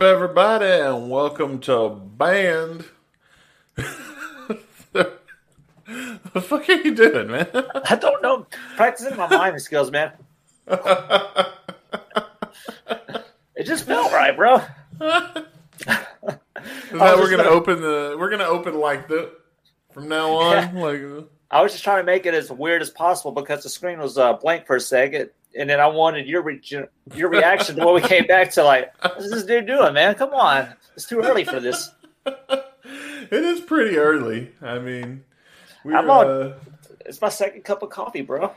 everybody, and welcome to Band. the fuck are you doing, man? I don't know. Practicing my miming skills, man. It just felt right, bro. Is that we're gonna open the? We're gonna open like the from now on. Like I was just trying to make it as weird as possible because the screen was uh, blank for a second, and then I wanted your re- your reaction to what we came back to. Like, what's this dude doing, man? Come on, it's too early for this. it is pretty early. I mean, we're, I'm on- uh, It's my second cup of coffee, bro.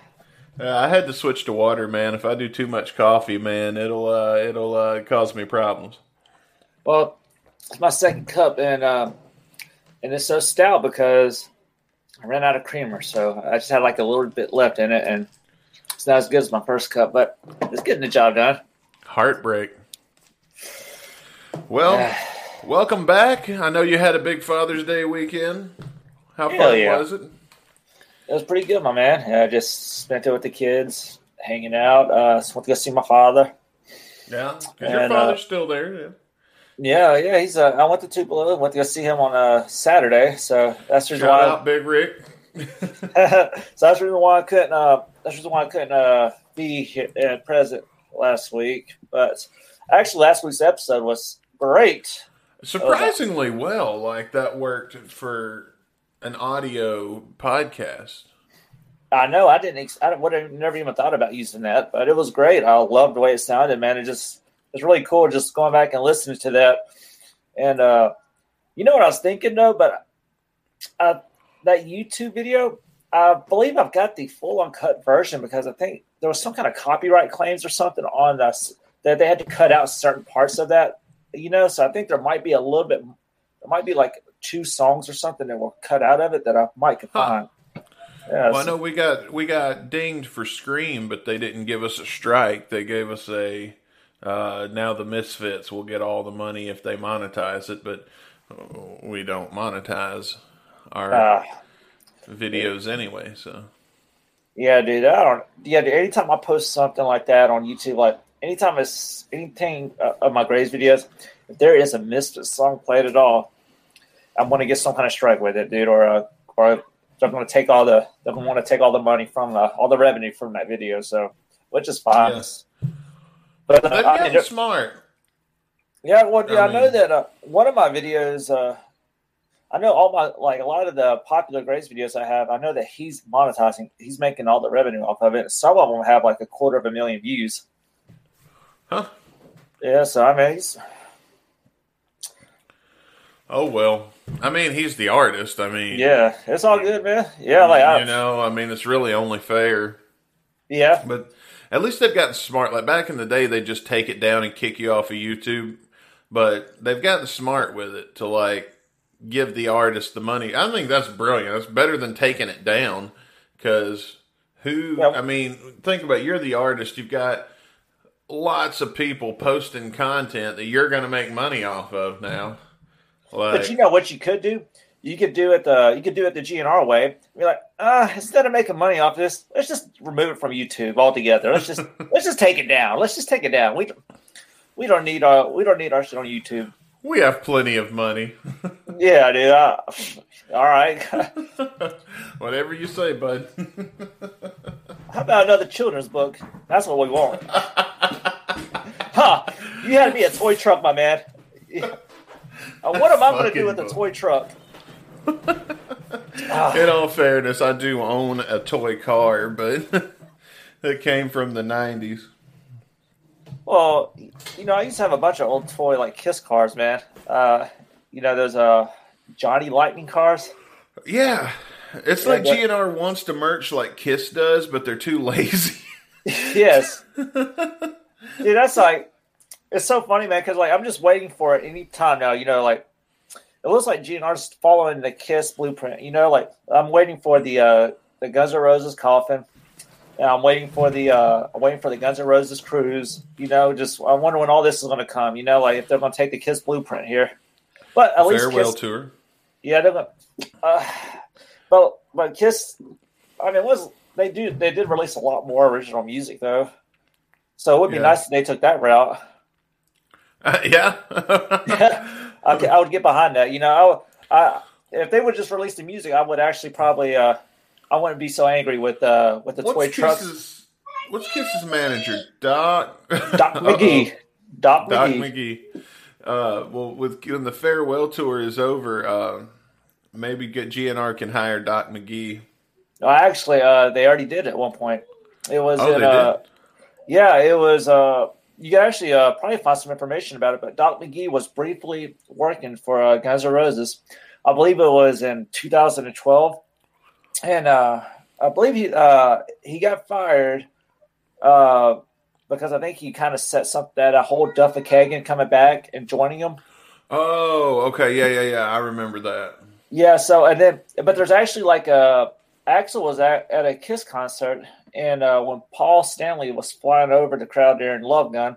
Yeah, I had to switch to water, man. If I do too much coffee, man, it'll uh, it'll uh, cause me problems. Well, it's my second cup, and um, and it's so stout because I ran out of creamer, so I just had like a little bit left in it, and it's not as good as my first cup, but it's getting the job done. Heartbreak. Well, welcome back. I know you had a big Father's Day weekend. How Hell fun yeah. was it? It was pretty good, my man. I just spent it with the kids, hanging out. Uh, just went to go see my father. Yeah, Yeah, 'cause your uh, father's still there. Yeah. Yeah, yeah, he's. Uh, I went to Tupelo. Went to go see him on uh, Saturday, so that's the reason Shout why. out, Big Rick. so that's the reason why I couldn't. Uh, that's just why I couldn't uh, be here, uh, present last week. But actually, last week's episode was great. Surprisingly well, like that worked for an audio podcast. I know I didn't. Ex- I would have never even thought about using that, but it was great. I loved the way it sounded, man. It just it's really cool just going back and listening to that. And uh, you know what I was thinking though, but uh, that YouTube video, I believe I've got the full uncut version because I think there was some kind of copyright claims or something on us that they had to cut out certain parts of that. You know, so I think there might be a little bit. There might be like two songs or something that were cut out of it that I might could Huh. find. Yeah, Well, I know we got we got dinged for Scream, but they didn't give us a strike. They gave us a uh, now the Misfits will get all the money if they monetize it, but we don't monetize our uh, videos anyway. So Yeah, dude. I don't. Yeah, dude, anytime I post something like that on YouTube, like anytime it's anything uh, of my Graves videos, if there is a Misfit song played at all, I'm going to get some kind of strike with it, dude, or uh, or they're going to take all the they're going to want to take all the money from uh, all the revenue from that video. So, which is fine. Yes. But uh, I mean, gotten there- smart. yeah, well, yeah, I I, know that uh, one of my videos. Uh, I know all my like a lot of the popular Graves videos I have. I know that he's monetizing. He's making all the revenue off of it. Some of them have like a quarter of a million views. Huh? Yeah, so I mean, he's, Oh well. I mean, he's the artist. I mean, yeah, it's all good, man. Yeah, like I, you know, I mean, it's really only fair. yeah, But at least they've gotten smart. Like back in the day, they just take it down and kick you off of YouTube. But they've gotten smart with it to like give the artist the money. I think that's brilliant. That's better than taking it down. Because who? Yeah. I mean, think about it. you're the artist. You've got lots of people posting content that you're going to make money off of now. Like, but you know what you could do? You could do it the you could do it the GNR way. Be like, uh, instead of making money off this, let's just remove it from YouTube altogether. Let's just let's just take it down. Let's just take it down. We we don't need our we don't need our shit on YouTube. We have plenty of money. Yeah, dude. Uh, all right. Whatever you say, bud. How about another children's book? That's what we want. huh? You had to be a toy truck, my man. Yeah. What am I going to do with a toy truck? Ah, In all fairness, I do own a toy car, but it came from the '90s. Well, you know, I used to have a bunch of old toy like Kiss cars, man. Uh, you know those uh Johnny Lightning cars. Yeah, it's Yeah, like that- GNR wants to merch like Kiss does, but they're too lazy. yes, dude. That's like it's so funny, man. Because like I'm just waiting for it any time now. You know, like it looks like GNR's following the Kiss blueprint. You know, like I'm waiting for the uh the Guns N' Roses coffin. And I'm waiting for the uh I'm waiting for the Guns N' Roses cruise. You know, just I wonder when all this is going to come. You know, like if they're going to take the Kiss blueprint here. But at least Farewell tour. yeah, they're gonna, uh, but but Kiss, I mean, it was they do they did release a lot more original music though, so it would be Yeah. nice if they took that route. Uh, yeah. I, I would get behind that. You know, I, I if they would just release the music, I would actually probably uh, I wouldn't be so angry with uh with the what's toy trucks. What's Kiss's manager? Doc Doc McGhee. Doc Doc McGhee. McGhee. Uh, well, with when the farewell tour is over, uh, maybe get GNR can hire Doc McGhee. No, actually, uh, they already did at one point. It was Oh, in, they uh, did. yeah, it was. Uh, you can actually uh, probably find some information about it. But Doc McGhee was briefly working for uh, Guns N' Roses. I believe it was in 2012, and uh, I believe he uh, he got fired uh, because I think he kind of set something that a whole Duff McKagan coming back and joining him. Oh, okay, yeah, yeah, yeah. I remember that. Yeah. So and then, but there's actually like a Axl was at, at a Kiss concert, and uh, when Paul Stanley was flying over the crowd there in Love Gun,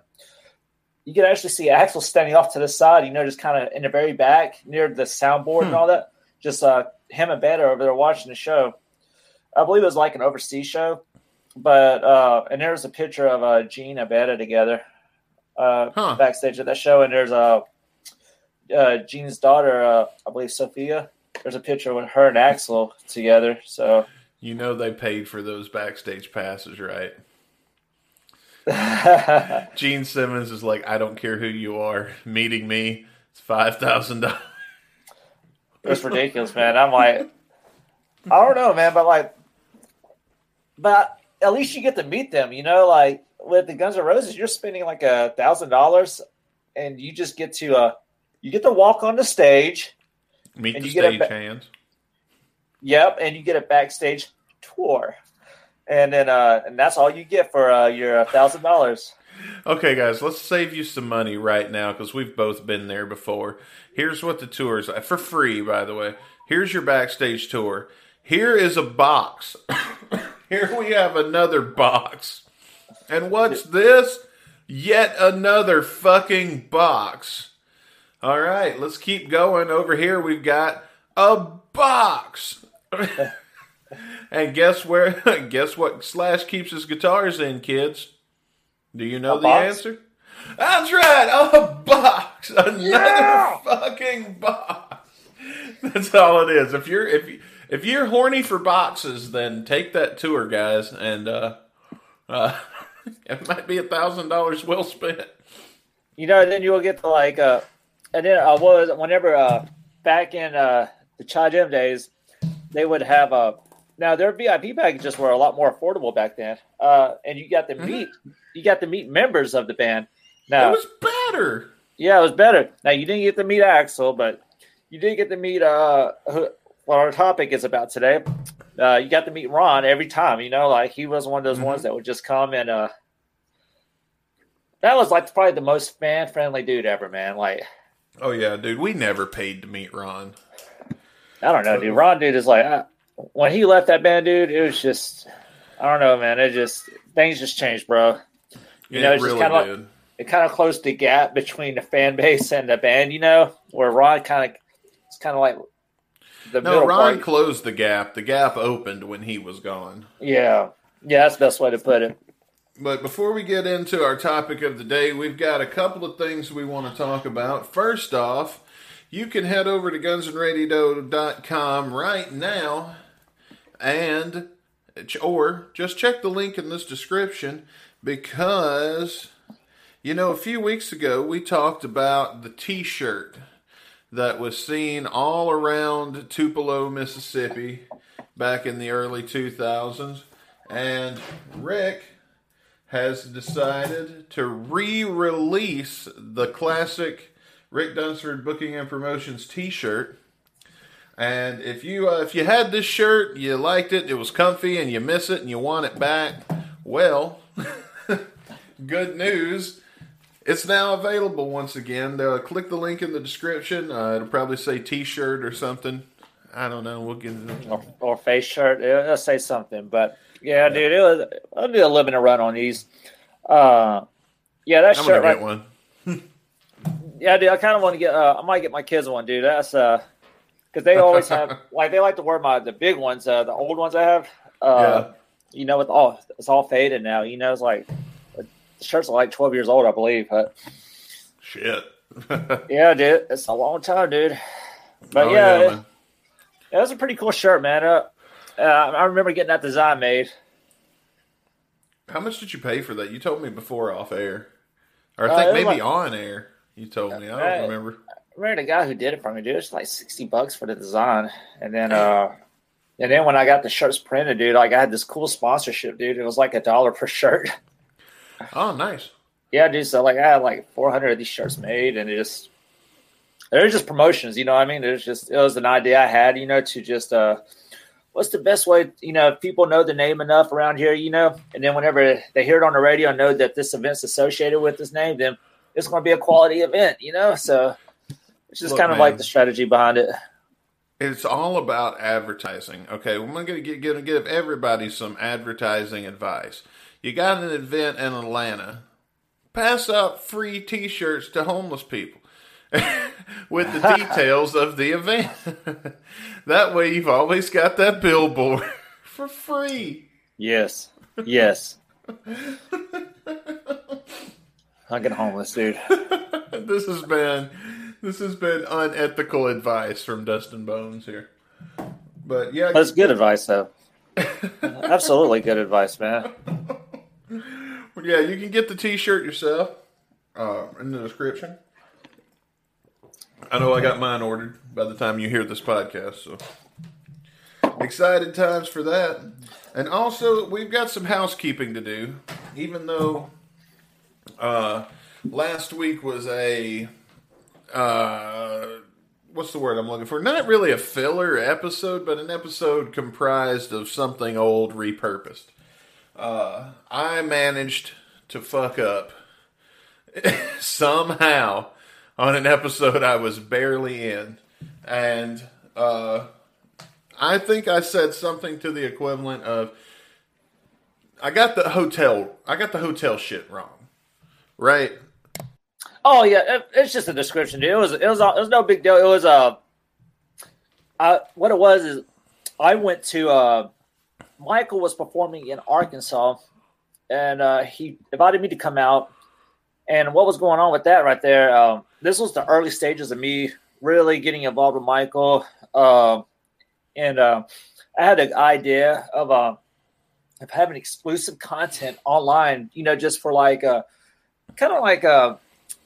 you could actually see Axl standing off to the side. You know, just kind of in the very back near the soundboard and Hmm. all that. Just uh, him and Beta over there watching the show. I believe it was like an overseas show, but uh, and there's a picture of uh, Gene and Beta together uh, Huh. backstage at that show, and there's a uh, Gene's daughter, uh, I believe Sophia. There's a picture with her and Axl together. So You know they paid for those backstage passes, right? Gene Simmons is like, I don't care who you are. Meeting me, it's five thousand dollars. It's ridiculous, man. I'm like, I don't know, man, but like, but at least you get to meet them, you know. Like with the Guns N' Roses, you're spending like a thousand dollars, and you just get to uh, you get to walk on the stage. Meet And the you get a stage hands. Yep, and you get a backstage tour, and then uh, and that's all you get for uh, your thousand dollars. Okay, guys, let's save you some money right now because we've both been there before. Here's what the tour's like for free, by the way. Here's your backstage tour. Here is a box. Here we have another box. And what's this? Yet another fucking box. All right, let's keep going. Over here, we've got a box. and guess where? Guess what? Slash keeps his guitars in, kids. Do you know A the box? answer? That's right, a box, another Yeah! fucking box. That's all it is. If you're if you, if you're horny for boxes, then take that tour, guys, and uh, uh, it might be a thousand dollars well spent. You know, then you'll get to like uh and then I was whenever uh back in uh the Chi Dem days, they would have uh now their VIP packages were a lot more affordable back then. Uh and you got to Mhm. meet you got to meet members of the band. Now It was better. yeah, it was better. Now you didn't get to meet Axl, but you did get to meet uh what our topic is about today. Uh you got to meet Ron every time, you know, like he was one of those Mhm. ones that would just come and uh that was like probably the most fan friendly dude ever, man. Like Oh yeah, dude. We never paid to meet Ron. I don't know, dude. Ron, dude, is like uh, when he left that band, dude. It was just, I don't know, man. It just things just changed, bro. You it know, just really kinda like- did. It kind of closed the gap between the fan base and the band, you know, where Ron kind of, it's kind of like the no, Ron part. closed the gap. The gap opened when he was gone. Yeah, yeah, that's the best way to put it. But before we get into our topic of the day, we've got a couple of things we want to talk about. First off, you can head over to gunsandradio.com right now and or just check the link in this description because you know a few weeks ago we talked about the t-shirt that was seen all around Tupelo, Mississippi back in the early 2000s and Rick has decided to re-release the classic Rick Dunsford Booking and Promotions T-shirt. And if you uh, if you had this shirt, you liked it, it was comfy, and you miss it, and you want it back, well, good news. It's now available once again. Uh, click the link in the description. Uh, it'll probably say T-shirt or something. I don't know. We'll get. Or, or face shirt. It'll say something, but yeah, dude, it was, I'll do a a run on these. Uh, yeah, that I'm shirt gonna right one. Yeah, dude, I kind of want to get. Uh, I might get my kids one, dude. That's uh, because they always have like they like to wear my the big ones, uh, the old ones I have. Uh, you know, with all it's all faded now. You know, it's like the shirts are like twelve years old, I believe. But Shit. yeah, dude, it's a long time, dude. But Oh, yeah, yeah, it, was a pretty cool shirt, man. Uh, uh, I remember getting that design made. How much did you pay for that? You told me before off air, or I Uh, think maybe like- on air. You told me. I don't remember. Remember the guy who did it for me, dude. It's like sixty bucks for the design, and then uh, and then when I got the shirts printed, dude, like I had this cool sponsorship, dude. It was like a dollar per shirt. Oh, nice. Yeah, dude. So like I had like 400 of these shirts made, and it just they're just promotions. You know what I mean? It was just it was an idea I had, you know, to just uh, what's the best way? You know, if people know the name enough around here, you know, and then whenever they hear it on the radio and know that this event's associated with this name, then it's going to be a quality event. You know, so it's just Look, kind of man. like the strategy behind it. It's all about advertising. Okay, well, I'm going to give, everybody some advertising advice. You got an event in Atlanta. Pass out free T-shirts to homeless people with the details of the event. that way, you've always got that billboard for free. Yes, yes. I get homeless, dude. this has been this has been unethical advice from Dustin Bones here. But yeah, That's good advice, though. Absolutely good advice, man. yeah, you can get the T-shirt yourself uh, in the description. I know I got mine ordered by the time you hear this podcast, so excited times for that. And also, we've got some housekeeping to do, even though uh, last week was a uh, what's the word I'm looking for? Not really a filler episode, but an episode comprised of something old repurposed. Uh, I managed to fuck up somehow on an episode I was barely in, and uh, I think I said something to the equivalent of, "I got the hotel, I got the hotel shit wrong," right? Oh yeah, it- it's just a description, dude. It was it was it was no big deal. It was a, uh what it was is I went to uh Michael was performing in Arkansas, and uh, he invited me to come out. And what was going on with that right there? Um, this was the early stages of me really getting involved with Michael, uh, and uh, I had an idea of uh, of having exclusive content online. You know, just for like uh, kind of like a,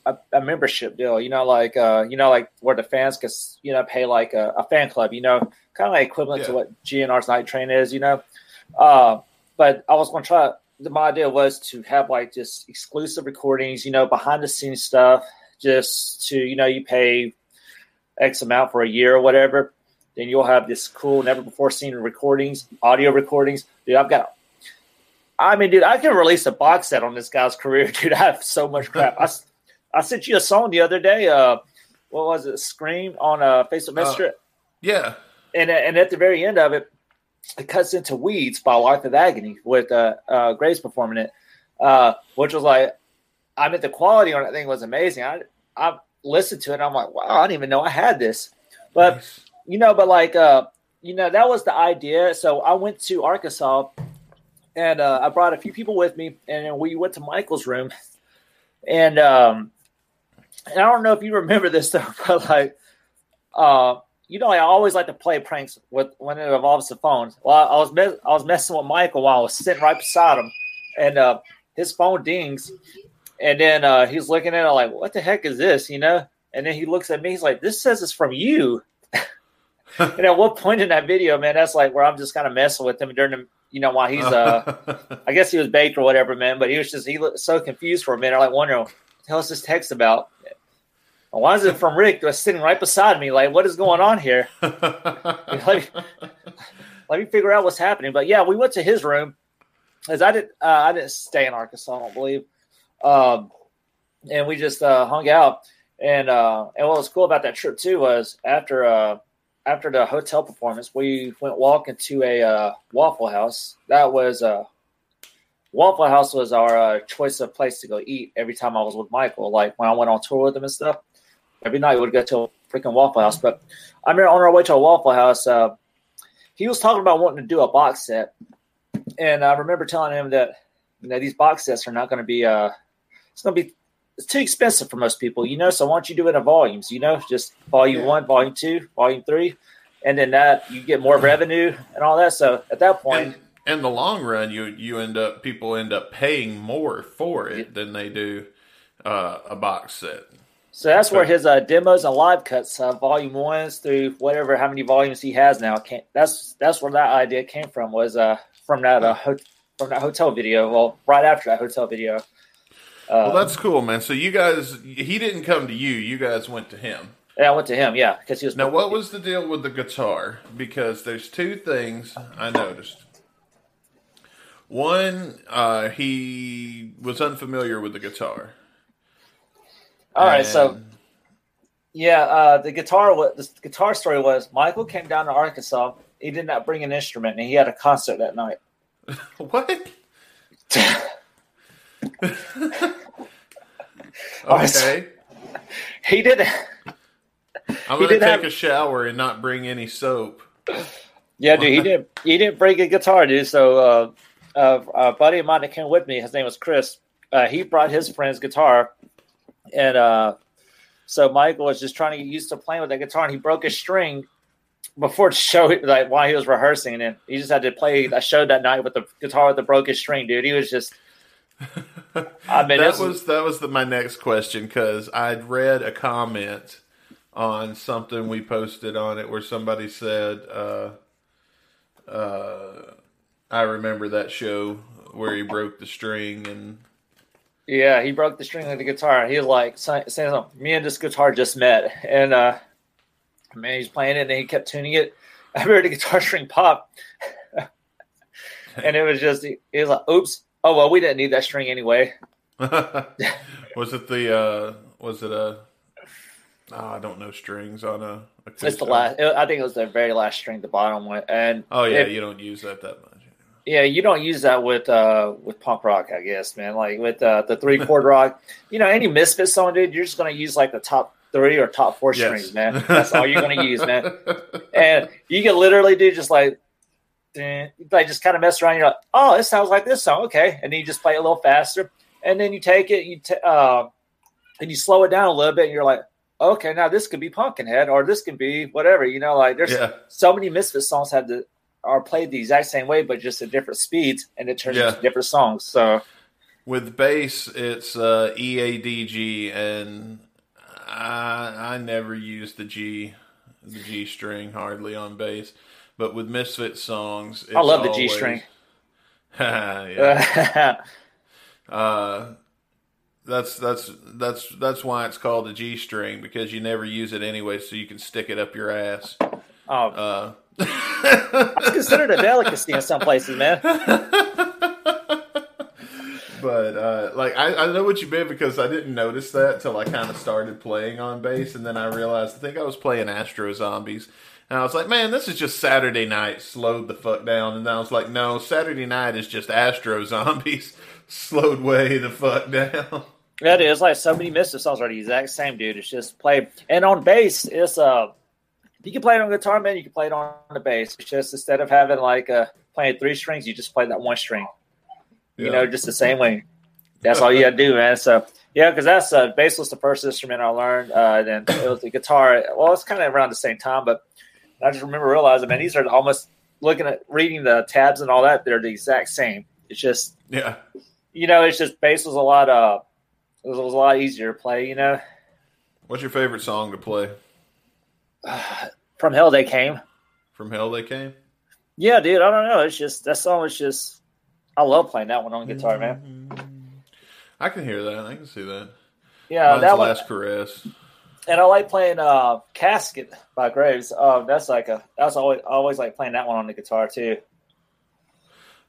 a a membership deal. You know, like uh, you know, like where the fans could you know pay like a, a fan club. You know, kind of like equivalent to what GNR's Nightrain is. You know, uh, but I was going to try. My idea was to have like just exclusive recordings. You know, behind the scenes stuff. Just to you know, you pay X amount for a year or whatever. Then you'll have this cool, never before seen recordings, audio recordings. Dude, I've got I mean, dude, I can release a box set on this guy's career, dude. I have so much crap. I, I sent you a song the other day. Uh, what was it? Scream on uh, Facebook Messenger, Yeah, and and at the very end of it, it cuts into "Weeds" by Life of Agony with uh, uh, Grace performing it, uh, which was like, I mean, the quality on that thing was amazing. I I listened to it, and I'm like, wow, I didn't even know I had this, but Nice. you know, but like, uh, you know, that was the idea. So I went to Arkansas and uh, I brought a few people with me, and we went to Michael's room. And, um, and I don't know if you remember this though, but like, uh, you know, I always like to play pranks with when it involves the phones. Well, I was mess- I was messing with Michael while I was sitting right beside him, and uh, his phone dings, and then uh, he's looking at it like, "What the heck is this?" You know, and then he looks at me. He's like, "This says it's from you." and at what point in that video, man, that's like where I'm just kind of messing with him during the, you know, while he's, uh, I guess he was baked or whatever, man. But he was just, he looked so confused for a minute. Like, wondering, what the hell is this text about? Why is it from Rick that's sitting right beside me? Like, what is going on here? let, me, let me figure out what's happening. But yeah, we went to his room because I didn't, uh, I didn't stay in Arkansas, I don't believe. Um, and we just uh, hung out. And uh, and what was cool about that trip too was after uh, after the hotel performance, we went walking to a uh, Waffle House. That was uh, Waffle House was our uh, choice of place to go eat every time I was with Michael. Like when I went on tour with him and stuff, every night we would go to a freaking Waffle House. But I remember on our way to a Waffle House, uh, he was talking about wanting to do a box set, and I remember telling him that you know these box sets are not going to be uh, it's going to be it's too expensive for most people, you know. So why don't you do it in volumes, you know, just volume Yeah. one, volume two, volume three, and then that you get more revenue and all that. So at that point, And in the long run, you you end up people end up paying more for it than they do uh, a box set. So that's where his uh, demos and live cuts, uh, volume ones through whatever how many volumes he has now. Came, that's that's where that idea came from. Was uh from that uh, ho- from that hotel video. Well, right after that hotel video. Uh, Well, that's cool, man. So you guys, he didn't come to you. You guys went to him. yeah, I went to him. Yeah, because he was Now, what was the deal with the guitar? Because there's two things I noticed. One, uh, he was unfamiliar with the guitar. All right, so Yeah, uh, the guitar. What the guitar story was? Michael came down to Arkansas. He did not bring an instrument, and he had a concert that night. what? All right, so- Okay, He did. I'm he gonna did take have- a shower and not bring any soap. Yeah, dude. He didn't. He didn't bring a guitar, dude. So, uh, uh, a buddy of mine that came with me, his name was Chris. Uh, he brought his friend's guitar, and uh, so Michael was just trying to get used to playing with that guitar, and he broke a string before the show, like while he was rehearsing, and he just had to play that show that night with the guitar with the broken string, dude. He was just. I mean, that was that was the, my next question because I'd read a comment on something we posted on it where somebody said, uh, uh, "I remember that show where he broke the string and." Yeah, he broke the string of the guitar. He was like saying. Me and this guitar just met, and uh, man, he's playing it, and he kept tuning it. I heard the guitar string pop, and it was just he was like, "Oops! Oh well, we didn't need that string anyway." was it the uh was it a oh, I don't know strings on a, It's the last. I think it was the very last string, the bottom one, and Oh yeah, it- you don't use that that much. Yeah, you don't use that with uh with punk rock, I guess, man. Like with uh, the three chord rock, you know, any Misfit song, dude, you're just gonna use like the top three or top four Yes. strings, man. That's all you're gonna use, man. and you can literally do just like like just kind of mess around. You're like, oh, this sounds like this song, okay, and then you just play it a little faster, and then you take it, you t- uh, and you slow it down a little bit, and you're like, okay, now this could be Pumpkinhead, or this can be whatever, you know, like there's yeah, so many Misfit songs have the are played the exact same way, but just at different speeds, and it turns Yeah. into different songs. So with bass it's uh, EADG and I I never use the G the G string hardly on bass, but with Misfit songs, it's I love the G string. yeah. Uh, that's that's that's that's why it's called a G string because you never use it anyway, so you can stick it up your ass. oh, Uh, it's considered a delicacy in some places, man. but uh, like I, I know what you meant because I didn't notice that till I kind of started playing on bass, and then I realized I think I was playing Astro Zombies. And I was like, man, this is just Saturday night. Slowed the fuck down. And then I was like, no, Saturday night is just Astro Zombies. Slowed way the fuck down. Dude, it's like so many Misfit songs are the exact same, dude. It's just play and on bass, it's uh you can play it on guitar, man, you can play it on the bass. It's just instead of having like a playing three strings, you just play that one string. You know, just the same way. That's all you gotta do, man. So yeah, because that's uh bass was the first instrument I learned. Uh then it was the guitar. Well, it's kind of around the same time, but I just remember realizing, man, these are almost looking at reading the tabs and all that, they're the exact same. It's just Yeah. you know, it's just bass was a lot uh it was, it was a lot easier to play, you know. What's your favorite song to play? From Hell They Came. From Hell They Came? Yeah, dude, I don't know. It's just that song is just I love playing that one on guitar, man. I can hear that. I can see that. Yeah, Mine's that one Last Caress. and I like playing uh Casket by Graves. Um that's like a that's always I always like playing that one on the guitar too.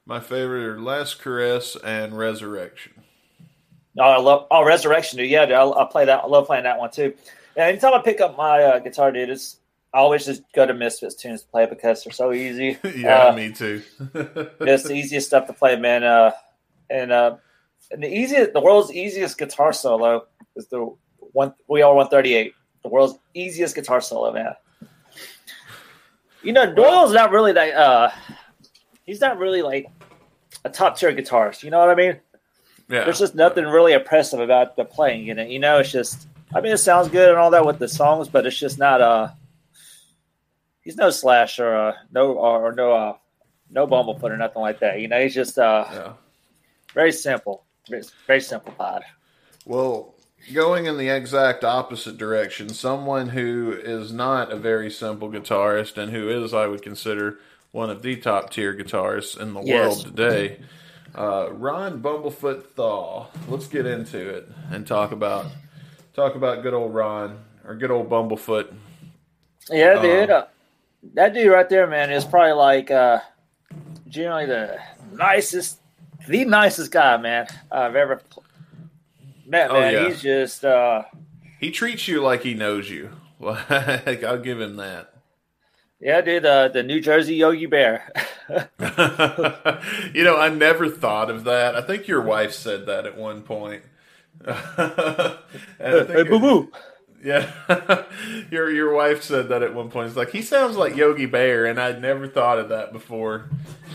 My favorite are Last Caress and Resurrection. Oh, I love oh Resurrection, dude. Yeah, dude, I, I play that. I love playing that one too. And anytime I pick up my uh, guitar, dude, it's I always just go to Misfits tunes to play because they're so easy. yeah, Uh, me too. it's the easiest stuff to play, man. Uh, and uh, and the easiest, the world's easiest guitar solo is the one we are one thirty eight. The world's easiest guitar solo, man. You know, Doyle's not really that. Uh, he's not really like a top tier guitarist. You know what I mean? Yeah. there's just nothing really impressive about the playing in it. You know, it's just I mean it sounds good and all that with the songs, but it's just not uh he's no slash or uh no or, or no uh no bumblefoot or nothing like that. You know, he's just uh Yeah. very simple. Very, very simplified. Well, going in the exact opposite direction, someone who is not a very simple guitarist and who is, I would consider, one of the top tier guitarists in the Yes. world today, uh, Ron Bumblefoot Thal. Let's get into it and talk about talk about good old Ron or good old Bumblefoot. Yeah, Um, dude. Uh, that dude right there, man, is probably like uh generally the nicest the nicest guy, man, I've ever met, Oh, man. yeah. He's just uh He treats you like he knows you. Like I'll give him that. yeah, dude, uh, the New Jersey Yogi Bear. you know, I never thought of that. I think your wife said that at one point. And I think hey, boo boo. Yeah, your your wife said that at one point. It's like he sounds like Yogi Bear, and I'd never thought of that before.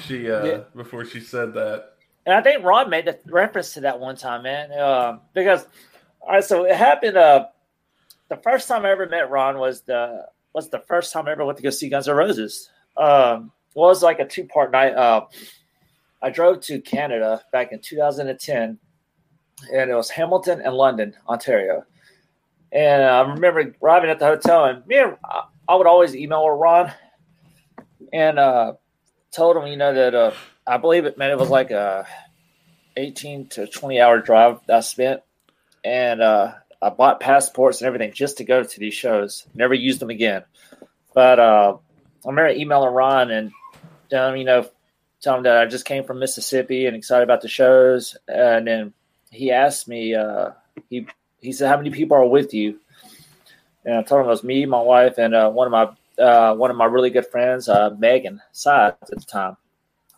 She uh, Yeah. before she said that. And I think Ron made a reference to that one time, man. Um, because all right, so it happened. Uh, the first time I ever met Ron was the was the first time I ever went to go see Guns N' Roses. Um, it was like a two part night. Uh, I drove to Canada back in 2010, and it was Hamilton and London, Ontario. And I remember arriving at the hotel, and me and I, I would always email Ron, and uh, told him, you know, that uh, I believe it, man, it was like a 18 to 20 hour drive that I spent. And uh, I bought passports and everything just to go to these shows. Never used them again. But uh, I remember emailing Ron and, um, you know, telling him that I just came from Mississippi and excited about the shows. And then he asked me, uh, he, he said, How many people are with you? And I told him it was me, my wife, and uh, one of my uh, one of my really good friends, uh, Megan Sides at the time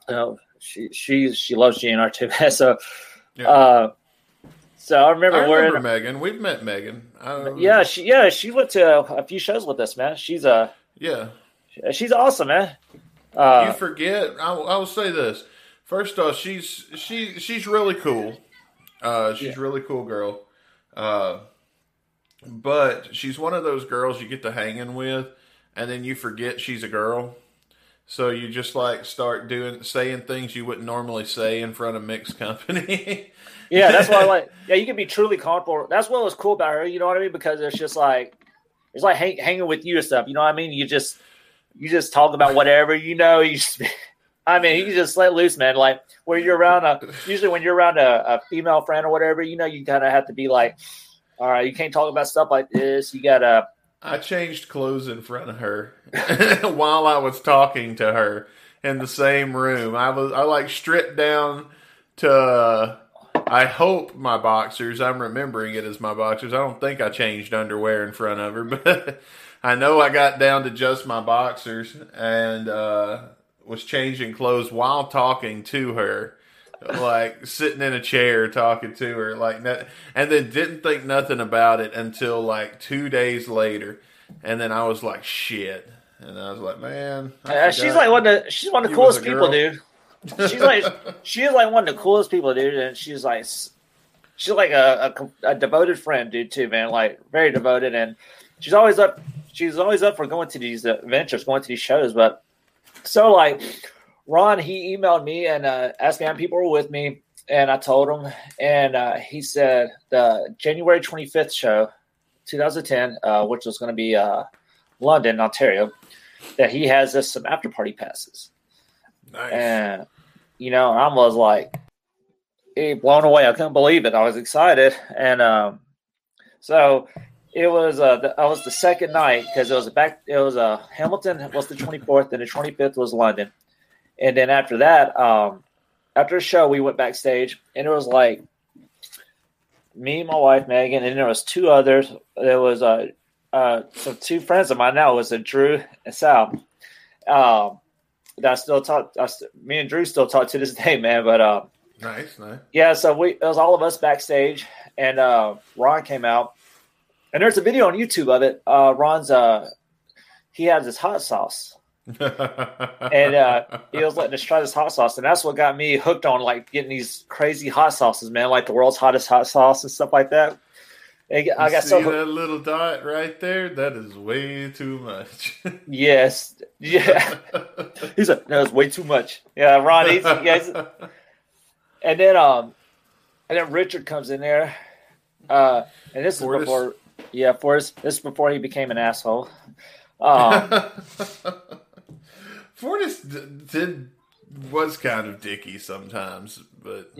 you know, she she she loves GNR too. so, Yeah. uh, so I remember, I remember Megan. We've met Megan. Yeah, she yeah she went to a few shows with us, man. She's a yeah. she's awesome, man. you Uh, forget. I, I will say this. First off, she's she she's really cool. Uh, she's Yeah. a really cool girl. Uh, but she's one of those girls you get to hanging with, and then you forget she's a girl. So you just like start doing saying things you wouldn't normally say in front of mixed company. yeah, that's why I like. Yeah, you can be truly comfortable. That's what was cool about her. You know what I mean? Because it's just like it's like hang, hanging with you and stuff. You know what I mean? You just you just talk about whatever you know. You just, I mean, you can just let loose, man. Like where you're around a usually when you're around a, a female friend or whatever, you know, you kind of have to be like, all right, you can't talk about stuff like this. You gotta. I changed clothes in front of her while I was talking to her in the same room. I was I like stripped down to uh, I hope my boxers. I'm remembering it as my boxers. I don't think I changed underwear in front of her, but I know I got down to just my boxers and uh, was changing clothes while talking to her. Like sitting in a chair talking to her, like, and then didn't think nothing about it until like two days later, and then I was like, "Shit," and I was like, "Man, Uh, she's like one of the she's one of the coolest people, dude. She's like she's like one of the coolest people, dude, and she's like she's like a, a, a devoted friend, dude, too, man. Like very devoted, and she's always up. She's always up for going to these adventures, going to these shows. But so like Ron, he emailed me and uh, asked me how people were with me, and I told him, and uh, he said the January twenty fifth show, two thousand ten, uh, which was going to be uh, London, Ontario, that he has us some after party passes. nice. And you know, I was like eh, blown away. I couldn't believe it. I was excited, and um, so it was. Uh, the, I was the second night because it was a back. It was uh, Hamilton was the twenty fourth, and the twenty fifth was London, and then after that, um, after the show, we went backstage, and it was like me, and my wife Megan, and there was two others. There was uh, uh, some two friends of mine now. Was a Drew and Sal. Um, that I still talk. I st- me and Drew still talk to this day, man. But uh, nice, nice. yeah, so we it was all of us backstage, and uh, Ron came out, and there's a video on YouTube of it. Uh, Ron's uh, he has his hot sauce and uh, he was letting us try this hot sauce, and that's what got me hooked on like getting these crazy hot sauces, man, like the world's hottest hot sauce and stuff like that. I got See so that little dot right there? That is way too much. yes, yeah. He's like, no, it's way too much. Yeah, Ron eats it, guys. And then um, and then Richard comes in there, uh, and this Fortus? is before, yeah, Forrest. This is before he became an asshole. Um, Fortus d- did was kind of dicky sometimes, but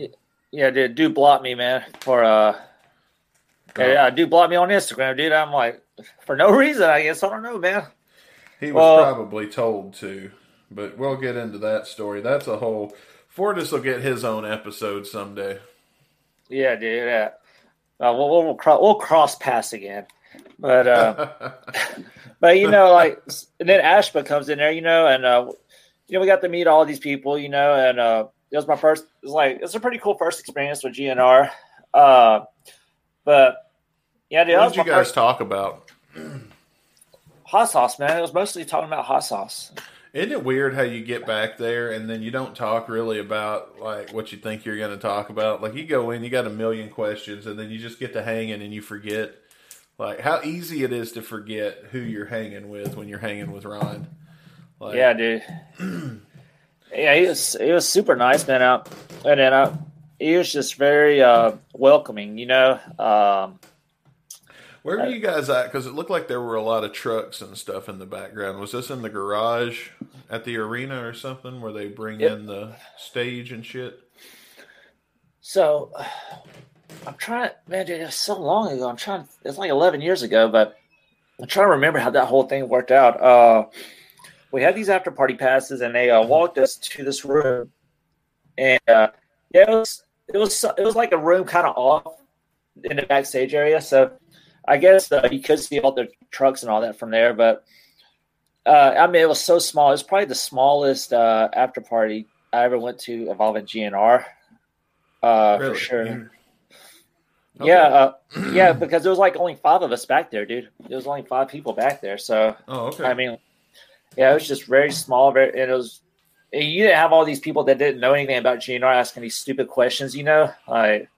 yeah, dude, dude blocked me, man, for uh, yeah, uh, dude blocked me on Instagram, dude. I'm like, for no reason, I guess. I don't know, man. he was Well- probably told to. But we'll get into that story. That's a whole. Fortus will get his own episode someday. Yeah, dude. Yeah. Uh, we'll we'll, we'll, we'll cross pass again, but uh. But you know, like, and then Ashba comes in there, you know, and uh, you know, we got to meet all these people, you know, and uh, it was my first. It was like it's a pretty cool first experience with GNR. Uh, but yeah, dude, what did you guys first talk about? hot sauce, man. It was mostly talking about hot sauce. Isn't it weird how you get back there and then you don't talk really about like what you think you're going to talk about? Like you go in, you got a million questions, and then you just get to hanging and you forget like how easy it is to forget who you're hanging with when you're hanging with Ron. Like, Yeah, dude. yeah, he was he was super nice, man. Out and then uh, he was just very uh, welcoming, you know. Um, Where were you guys at? Because it looked like there were a lot of trucks and stuff in the background. Was this in the garage at the arena or something where they bring Yep. in the stage and shit? So I'm trying, man, dude, it's so long ago. I'm trying, it's like 11 years ago, but I'm trying to remember how that whole thing worked out. Uh, we had these after party passes, and they uh, walked us to this room, and uh, yeah, it was it was it was like a room kind of off in the backstage area. So I guess uh, you could see all the trucks and all that from there, but uh, I mean, it was so small. It was probably the smallest uh, after party I ever went to involving GNR. Uh, Really? for sure. You- Yeah, uh, yeah, because there was like only five of us back there, dude. There was only five people back there, so Oh, okay. I mean, yeah, it was just very small, very, and it was. and You didn't have all these people that didn't know anything about GNR asking these stupid questions, you know, like,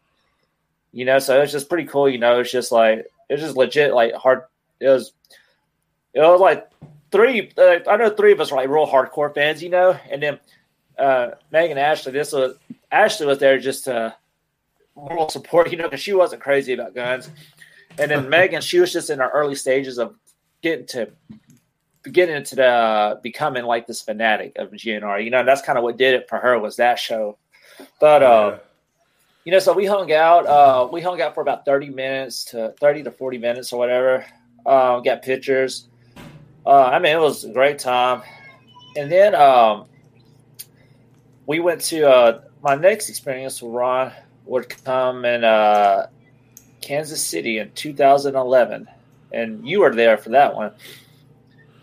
you know. So it was just pretty cool, you know. It's just like it was just legit, like hard. It was, it was like three. Uh, I know three of us were like real hardcore fans, you know, and then uh Megan Ashley. This was Ashley was there just to moral support, you know, because she wasn't crazy about guns. And then Megan, she was just in her early stages of getting to getting into the uh, becoming like this fanatic of GNR. You know, and that's kind of what did it for her was that show. But uh, you know, so we hung out. Uh, we hung out for about thirty minutes to thirty to forty minutes or whatever. Uh, got pictures. Uh, I mean, it was a great time. And then um, we went to uh, my next experience with Ron would come in uh, Kansas City in 2011, and you were there for that one.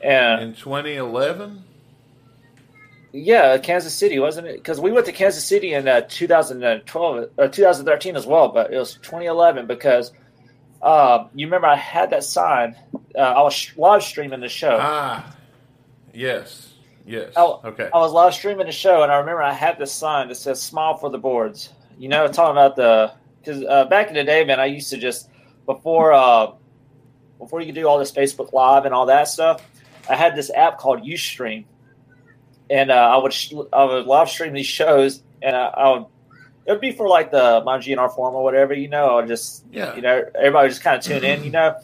And in 2011. Yeah, Kansas City wasn't it? Because we went to Kansas City in uh, 2012 or 2013 as well, but it was 2011 because uh, you remember I had that sign. Uh, I was live streaming the show. Ah, yes, yes. Oh, okay. I was live streaming the show, and I remember I had this sign that says "Smile for the boards." You know, talking about the because uh, back in the day, man, I used to just before uh, before you could do all this Facebook Live and all that stuff, I had this app called UStream, and uh, I would sh- I would live stream these shows, and I, I would it would be for like the my GNR forum or whatever, you know, or just Yeah. you know everybody would just kind of tune in, you know,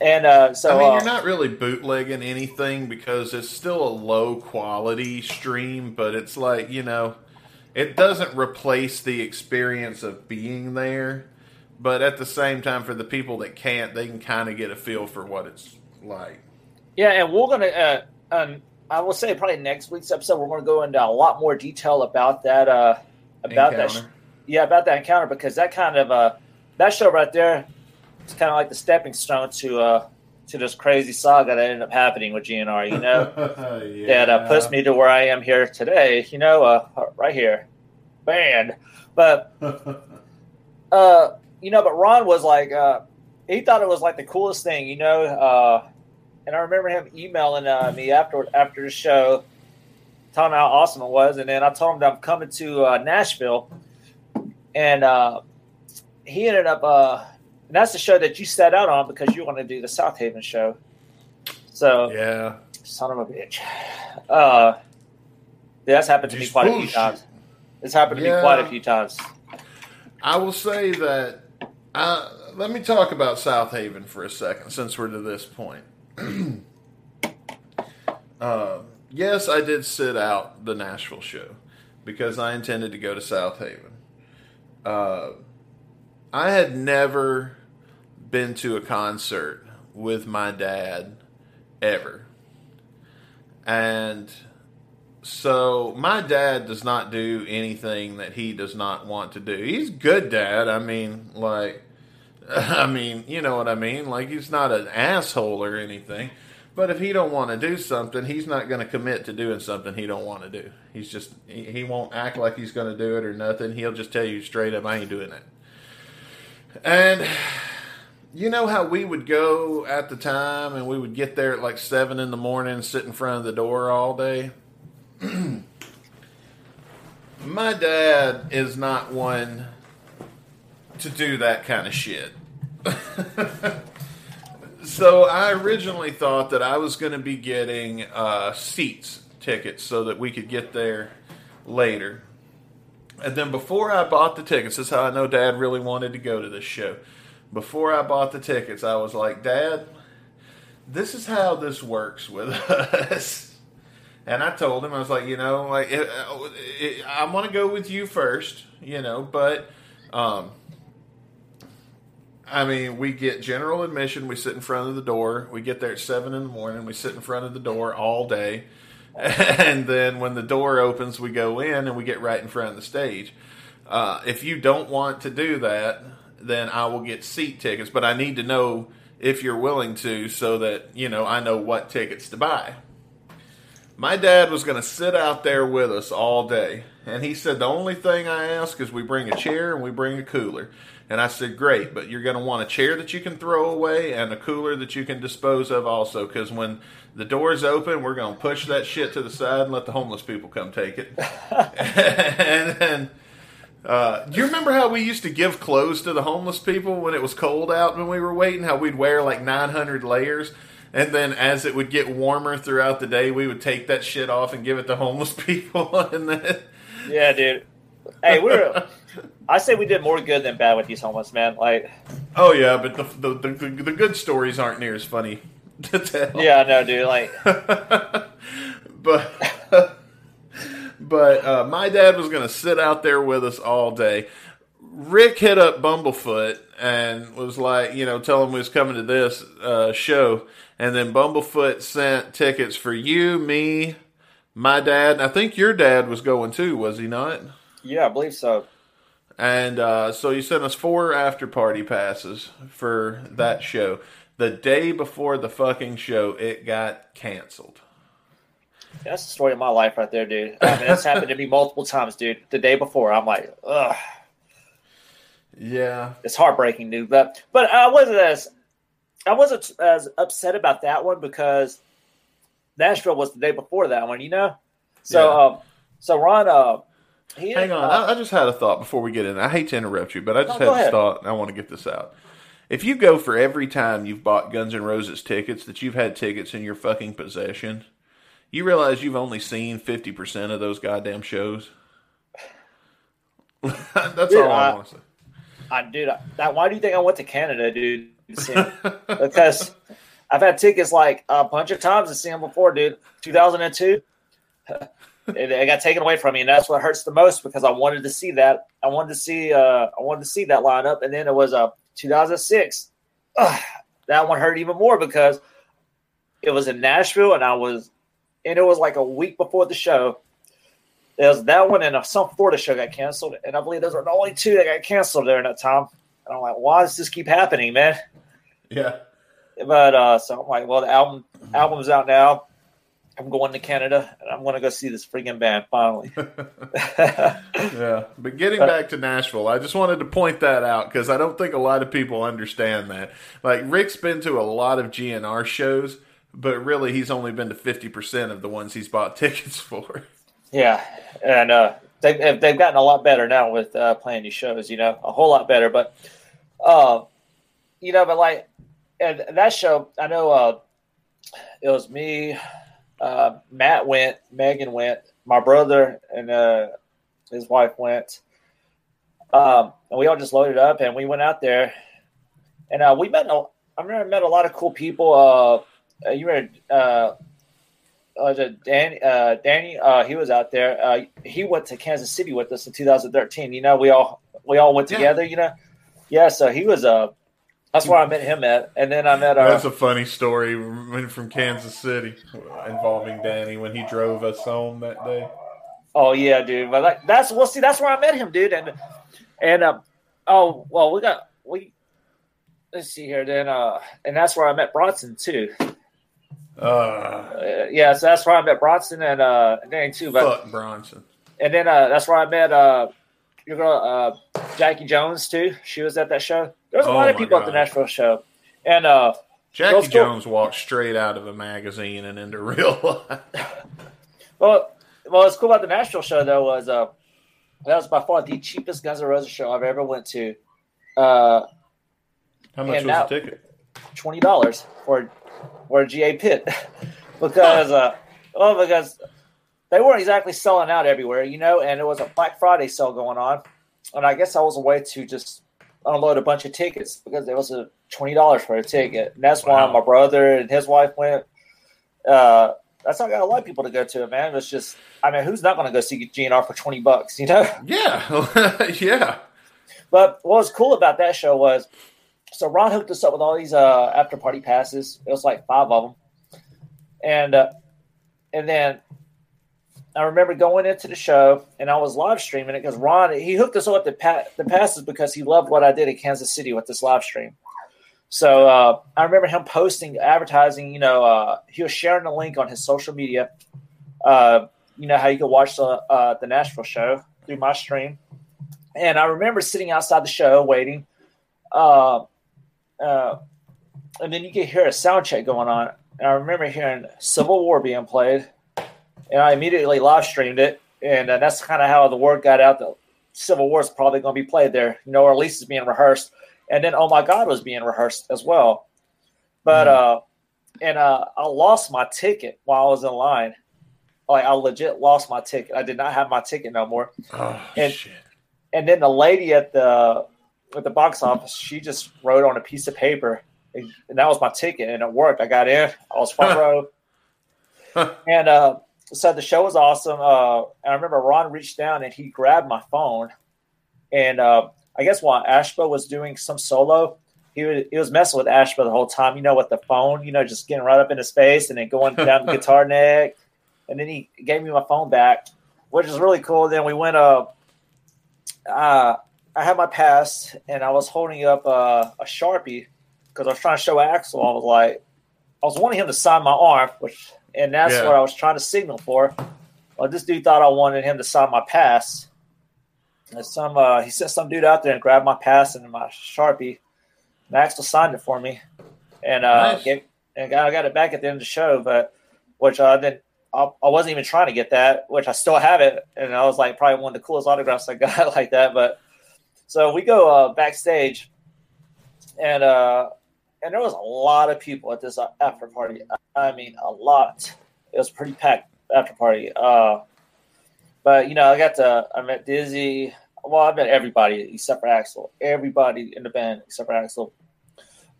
and uh, so I mean, uh, you're not really bootlegging anything because it's still a low quality stream, but it's like, you know, it doesn't replace the experience of being there. But at the same time, for the people that can't, they can kind of get a feel for what it's like. Yeah, and we're gonna. Uh, um, I will say probably next week's episode we're gonna go into a lot more detail about that. Uh, about that. Encounter. yeah, about that encounter because that kind of uh, that show right there is kind of like the stepping stone to uh to this crazy saga that ended up happening with GNR. You know, yeah. that uh, puts me to where I am here today. You know, uh, right here, banned. But uh, you know, but Ron was like, uh, he thought it was like the coolest thing, you know. Uh, and I remember him emailing uh, me after after the show, telling how awesome it was, and then I told him that I'm coming to uh, Nashville, and uh, he ended up. Uh, and that's the show that you set out on because you want to do the Southaven show. So Yeah. son of a bitch. Uh, yeah, that's happened to me Just quite a few times. It's happened to Yeah. me quite a few times. I will say that. Uh, let me talk about Southaven for a second, since we're to this point. uh, yes, I did sit out the Nashville show because I intended to go to Southaven. Uh, I had never been to a concert with my dad ever, and so my dad does not do anything that he does not want to do. He's good dad. I mean, like I mean, you know what I mean? Like he's not an asshole or anything. But if he don't want to do something, he's not going to commit to doing something he don't want to do. He's just he, won't act like he's going to do it or nothing. He'll just tell you straight up, I ain't doing that. And you know how we would go at the time and we would get there at like seven in the morning, sit in front of the door all day. My dad is not one to do that kind of shit. so I originally thought that I was going to be getting uh, seats tickets so that we could get there later. And then before I bought the tickets, this is how I know Dad really wanted to go to this show. Before I bought the tickets, I was like, Dad, this is how this works with us. And I told him, I was like, you know, like it, it, I want to go with you first, you know, but um, I mean, we get general admission. We sit in front of the door. We get there at seven in the morning. We sit in front of the door all day, and then when the door opens, we go in and we get right in front of the stage. Uh, if you don't want to do that, then I will get seat tickets, but I need to know if you're willing to, so that you know I know what tickets to buy. My dad was going to sit out there with us all day. And he said, The only thing I ask is we bring a chair and we bring a cooler. And I said, Great, but you're going to want a chair that you can throw away and a cooler that you can dispose of also. Because when the doors open, we're going to push that shit to the side and let the homeless people come take it. and then. Uh, do you remember how we used to give clothes to the homeless people when it was cold out when we were waiting? How we'd wear like 900 layers? And then as it would get warmer throughout the day, we would take that shit off and give it to homeless people. and then, Yeah, dude. Hey, we're. I say we did more good than bad with these homeless man. Like, oh yeah, but the, the the the good stories aren't near as funny to tell. yeah, no, dude. Like, but but uh, my dad was going to sit out there with us all day. Rick hit up Bumblefoot and was like, you know, tell him we was coming to this uh, show, and then Bumblefoot sent tickets for you, me, my dad. and I think your dad was going too, was he not? Yeah, I believe so. And uh, so you sent us four after party passes for that show. The day before the fucking show, it got canceled. That's the story of my life right there, dude. I mean, that's happened to me multiple times, dude. The day before, I'm like, ugh, Yeah. it's heartbreaking, dude. But but I wasn't as I wasn't as upset about that one because Nashville was the day before that one, you know. So Yeah. um, so Ron, uh, Hang on, I, I just had a thought before we get in. I hate to interrupt you, but I just No, had ahead. thought, and I want to get this out. If you go for every time you've bought Guns N' Roses tickets that you've had tickets in your fucking possession, you realize you've only seen fifty percent of those goddamn shows. That's Dude, all I, I- want to say. I dude, I, that, why do you think I went to Canada, dude? to because I've had tickets like a bunch of times to see them before, dude. 2002, it, it got taken away from me, and that's what hurts the most because I wanted to see that. I wanted to see, uh, I wanted to see that lineup, and then it was uh, 2006. Ugh, that one hurt even more because it was in Nashville, and I was, and it was like a week before the show. There was that one and uh, some Florida show got canceled, and I believe those are the only two that got canceled during that time. And I'm like, why does this keep happening, man? Yeah, But uh, so I'm like, well, the album album's out now. I'm going to Canada, and I'm going to go see this freaking band finally. yeah. But getting back to Nashville, I just wanted to point that out because I don't think a lot of people understand that. Like Rick's been to a lot of GNR shows, but really he's only been to fifty percent of the ones he's bought tickets for. Yeah, and uh, they've they've gotten a lot better now with uh, playing these shows. You know, a whole lot better. But, uh, you know, but like, and that show, I know uh, it was me, uh, Matt went, Megan went, my brother and uh, his wife went. Um, and we all just loaded up and we went out there, and uh, we met. A, I remember I met a lot of cool people. Uh, you were uh, uh, Danny, uh, Danny, uh, he was out there. Uh, he went to Kansas City with us in 2013. You know, we all we all went Yeah. together. You know, yeah. So he was Uh, that's where I met him at, and then I met. Uh, That's a funny story from Kansas City involving Danny when he drove us home that day. oh yeah, dude. But like, that's well, see, that's where I met him, dude. And and um, oh well, we got we. Let's see here, then, uh, and that's where I met Bronson too. Uh, Uh, yeah, so that's where I met Bronson and uh, Danny too. But fuck Bronson. and then uh, that's where I met uh, your girl uh, Jackie Jones too. She was at that show. There was a Oh lot of people at the God. Nashville show, and uh, Jackie Let's. Jones walked straight out of a magazine and into real life. well, well, what's cool about the Nashville show though was uh, that was by far the cheapest Guns N' Roses show I've ever went to. Uh, How much was now- the ticket? twenty dollars for for a GA pit because uh, well because they weren't exactly selling out everywhere, you know, and it was a Black Friday sale going on, and I guess that was a way to just unload a bunch of tickets because it was a twenty dollars for a ticket, and that's why my brother and his wife went. Uh, that's not got a lot of people to go to it, man. It's just, I mean, who's not going to go see GNR for twenty bucks, you know? Yeah, yeah. But what was cool about that show was, so Ron hooked us up with all these uh, after party passes. It was like five of them, and uh, and then I remember going into the show and I was live streaming it because Ron he hooked us up pa- the passes because he loved what I did in Kansas City with this live stream. So uh, I remember him posting advertising. You know, uh, he was sharing the link on his social media. Uh, you know how you can watch the uh, the Nashville show through my stream. And I remember sitting outside the show waiting. Uh, uh, and then you could hear a sound check going on. And I remember hearing Civil War being played. And I immediately live streamed it. And uh, that's kind of how the word got out that Civil War is probably going to be played there, you know, or at least it's being rehearsed. And then Oh My God was being rehearsed as well. But, uh, and uh, I lost my ticket while I was in line. Like, I legit lost my ticket. I did not have my ticket no more Oh And- shit. and then the lady at the at the box office, she just wrote on a piece of paper, and that was my ticket, and it worked. I got in, I was front row, and uh, so the show was awesome. Uh, and I remember Ron reached down and he grabbed my phone, and uh, I guess while Ashba was doing some solo, he was, he was messing with Ashba the whole time. You know, with the phone, you know, just getting right up in his face and then going down the guitar neck, and then he gave me my phone back, which is really cool. Then we went uh uh, I had my pass and I was holding up uh, a sharpie because I was trying to show Axl. I was like, I was wanting him to sign my arm, which and that's Yeah. what I was trying to signal for. Well, this dude thought I wanted him to sign my pass. And some uh, he sent some dude out there and grabbed my pass and my sharpie. And Axl signed it for me, and uh, Nice. gave, and I got it back at the end of the show. But which I didn't. I, I wasn't even trying to get that, which I still have it, and I was like probably one of the coolest autographs I got like that. But so we go uh, backstage, and uh, and there was a lot of people at this uh, after party. I mean, a lot. It was pretty packed after party. Uh, but you know, I got to I met Dizzy. Well, I met everybody except for Axl. Everybody in the band except for Axl.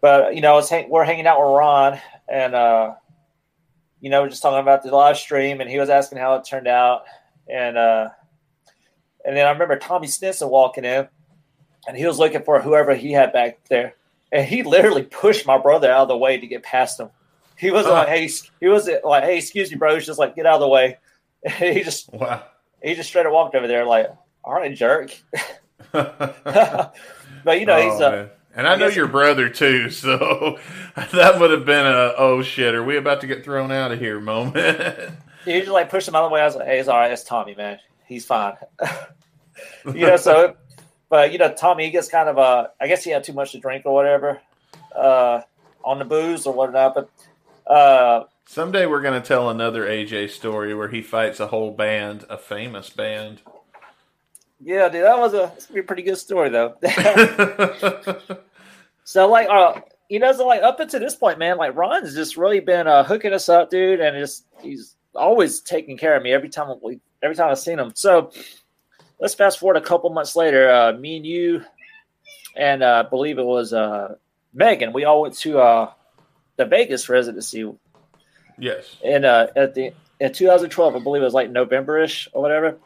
But you know, hang- we're hanging out with Ron, and uh, you know, we're just talking about the live stream, and he was asking how it turned out, and uh, and then I remember Tommy Stinson walking in, and he was looking for whoever he had back there, and he literally pushed my brother out of the way to get past him. He was like, "Hey," he was like, "Hey, excuse me, bro." He's just like, "Get out of the way." And he just Wow. he just straight up walked over there, like, "All right, jerk." but you know, he's Oh, uh, man. and I, know your brother too, so that would have been a oh shit, are we about to get thrown out of here moment? he just like pushed him out of the way. I was like, "Hey, it's all right. It's Tommy, man. He's fine." you know, so but you know, Tommy he gets kind of uh I guess he had too much to drink or whatever, uh, on the booze or whatnot. But Uh, Someday we're going to tell another AJ story where he fights a whole band, a famous band. yeah, dude, that was a, be a pretty good story though. so like, uh, you know, so like up until this point, man, like Ron's just really been uh, hooking us up, dude, and just he's always taking care of me every time we every time I've seen him. So let's fast forward a couple months later. Uh, me and you, and uh, I believe it was uh, Megan. We all went to uh, the Vegas residency yes. And uh, at the in 2012. I believe it was like November-ish or whatever.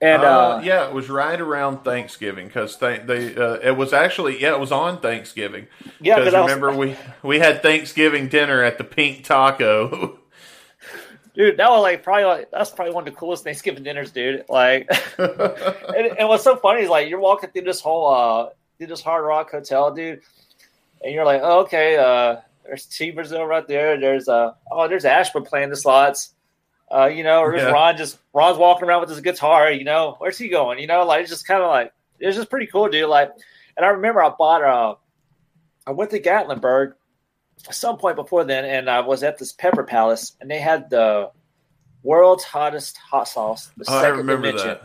And uh, uh, yeah, it was right around Thanksgiving because th- they uh, it was actually yeah it was on Thanksgiving. yeah, because I was, remember we we had Thanksgiving dinner at the Pink Taco. dude, that was like probably like that's probably one of the coolest Thanksgiving dinners, dude. Like, and, and what's so funny is like you're walking through this whole uh through this Hard Rock hotel, dude, and you're like, oh, okay, uh, there's T Brazil right there. There's uh oh, there's Ashburn playing the slots. Uh, you know, or Yeah. Ron just Ron's walking around with his guitar. You know, where's he going? You know, like it's just kind of like it's just pretty cool, dude. Like, and I remember I bought uh, I went to Gatlinburg at some point before then, and I was at this Pepper Palace, and they had the world's hottest hot sauce. The Oh, I second remember dimension. that.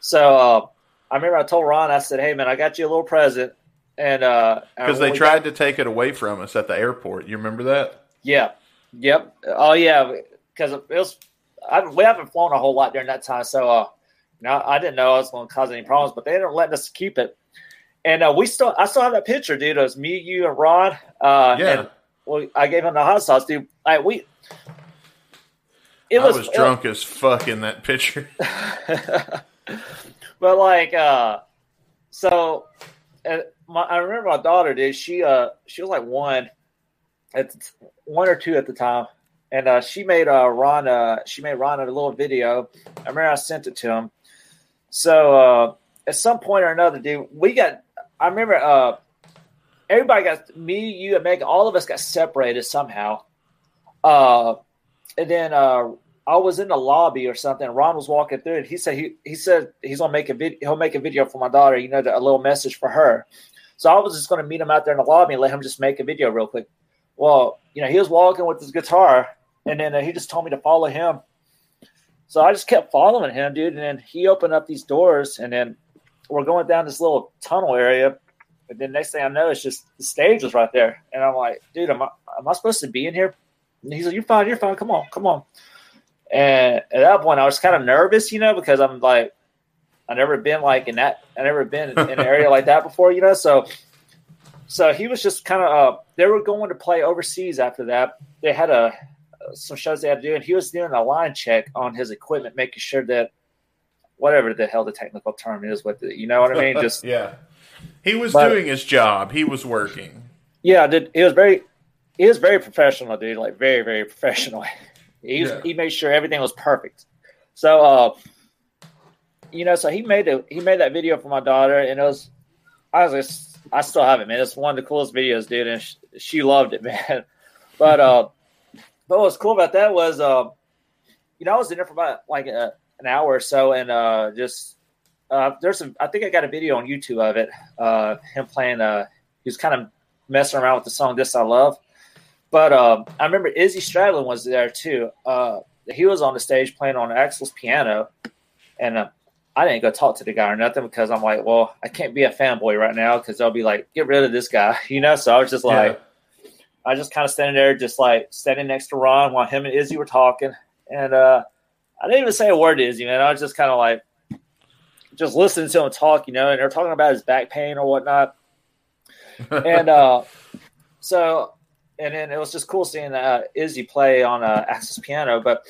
So uh, I remember I told Ron, I said, "Hey man, I got you a little present," and uh, Because when they tried to take it away from us at the airport. You remember that? Yeah. Yep. Oh yeah. Because it was, I, we haven't flown a whole lot during that time, so uh, now I didn't know I was going to cause any problems, but they didn't let us keep it. And uh, we still, I still have that picture, dude. It was me, you, and Ron. Uh, Yeah. And, well, I gave him the hot sauce, dude. Like we, it I was, was drunk as fuck in that picture. but like, uh, so uh, my, I remember my daughter did. She uh, she was like one, at t- one or two at the time, and uh, she made uh Ron uh she made Ron a little video. I remember I sent it to him. So uh, at some point or another, dude, we got. I remember uh, everybody got me, you, and Megan. All of us got separated somehow. Uh, and then uh, I was in the lobby or something. Ron was walking through, and he said he he said he's gonna make a video. He'll make a video for my daughter. You know, a little message for her. So I was just gonna meet him out there in the lobby and let him just make a video real quick. Well, you know, he was walking with his guitar, and then uh, he just told me to follow him. So I just kept following him, dude. And then he opened up these doors, and then we're going down this little tunnel area. And then next thing I know, it's just the stage was right there, and I'm like, dude, am I am I supposed to be in here? And he's like, you're fine, you're fine. Come on, come on. And at that point, I was kind of nervous, you know, because I'm like, I never been like in that, I never been in an area like that before, you know. So, so he was just kind of. Uh, they were going to play overseas after that. They had a some shows they had to do, and he was doing a line check on his equipment, making sure that whatever the hell the technical term is with it, you know what I mean? Just yeah. He was But- doing his job. He was working. Yeah, did he was very he was very professional, dude. Like very, very professional. He was, Yeah. he made sure everything was perfect. So uh you know, so he made a he made that video for my daughter and it was I was just I still have it, man. It's one of the coolest videos, dude, and she, she loved it, man. But uh but what's cool about that was uh you know, I was in there for about like a, an hour or so and uh just uh there's some I think I got a video on YouTube of it. Uh him playing uh he was kind of messing around with the song "This I Love." But um, I remember Izzy Stradlin was there too. Uh, he was on the stage playing on Axl's piano, and uh, I didn't go talk to the guy or nothing because I'm like, well, I can't be a fanboy right now because they'll be like, get rid of this guy, you know. So I was just like, I just kind of standing there, just like standing next to Ron while him and Izzy were talking, and uh, I didn't even say a word to Izzy, man. I was just kind of like, just listening to him talk, you know, and they're talking about his back pain or whatnot and uh, so and then it was just cool seeing uh, Izzy play on uh, Axl's piano. But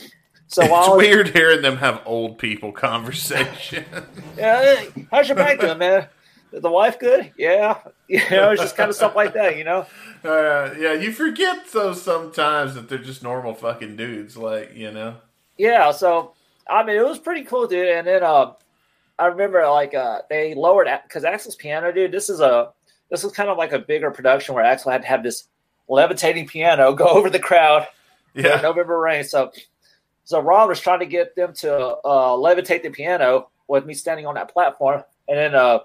so it's while was- weird hearing them have old people conversation. yeah, how's your back doing, man? The wife good? Yeah, you know, it's just kind of stuff like that, you know. uh, yeah, you forget though sometimes that they're just normal fucking dudes, like you know. Yeah, so I mean, it was pretty cool, dude. And then uh, I remember like uh, they lowered because Axl's piano, dude. This is a this was kind of like a bigger production where Axl had to have this levitating piano go over the crowd Yeah, November Rain. So, so Ron was trying to get them to uh, levitate the piano with me standing on that platform, and then uh,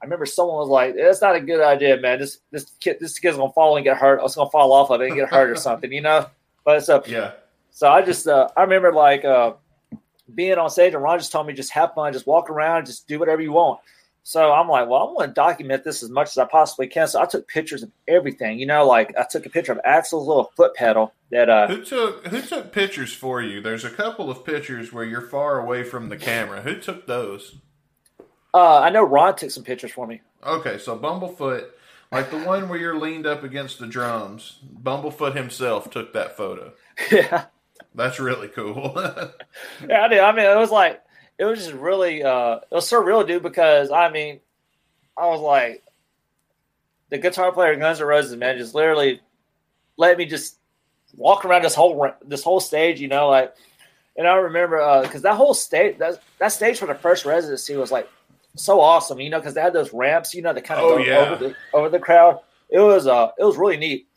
I remember someone was like, "That's not a good idea, man. This this kid this kid's gonna fall and get hurt. It's gonna fall off of it and get hurt or something, you know." But so Yeah. so I just uh, I remember like uh, being on stage and Ron just told me just have fun, just walk around, just do whatever you want. So I'm like, well, I'm going to document this as much as I possibly can. So I took pictures of everything. You know, like I took a picture of Axl's little foot pedal that uh, Who took who took pictures for you? There's a couple of pictures where you're far away from the camera. Who took those? uh, I know Ron took some pictures for me. Okay, so Bumblefoot, like the one where you're leaned up against the drums, Bumblefoot himself took that photo. yeah, That's really cool. yeah, I did. I mean, it was like it was just really uh, it was surreal, dude. Because I mean, I was like, the guitar player in Guns N' Roses, man, just literally let me just walk around this whole this whole stage, you know, like. And I remember because that whole stage that that stage for the first residency was like so awesome, you know, because they had those ramps, you know, that kind of Oh, go yeah. over the over the crowd. It was uh, it was really neat.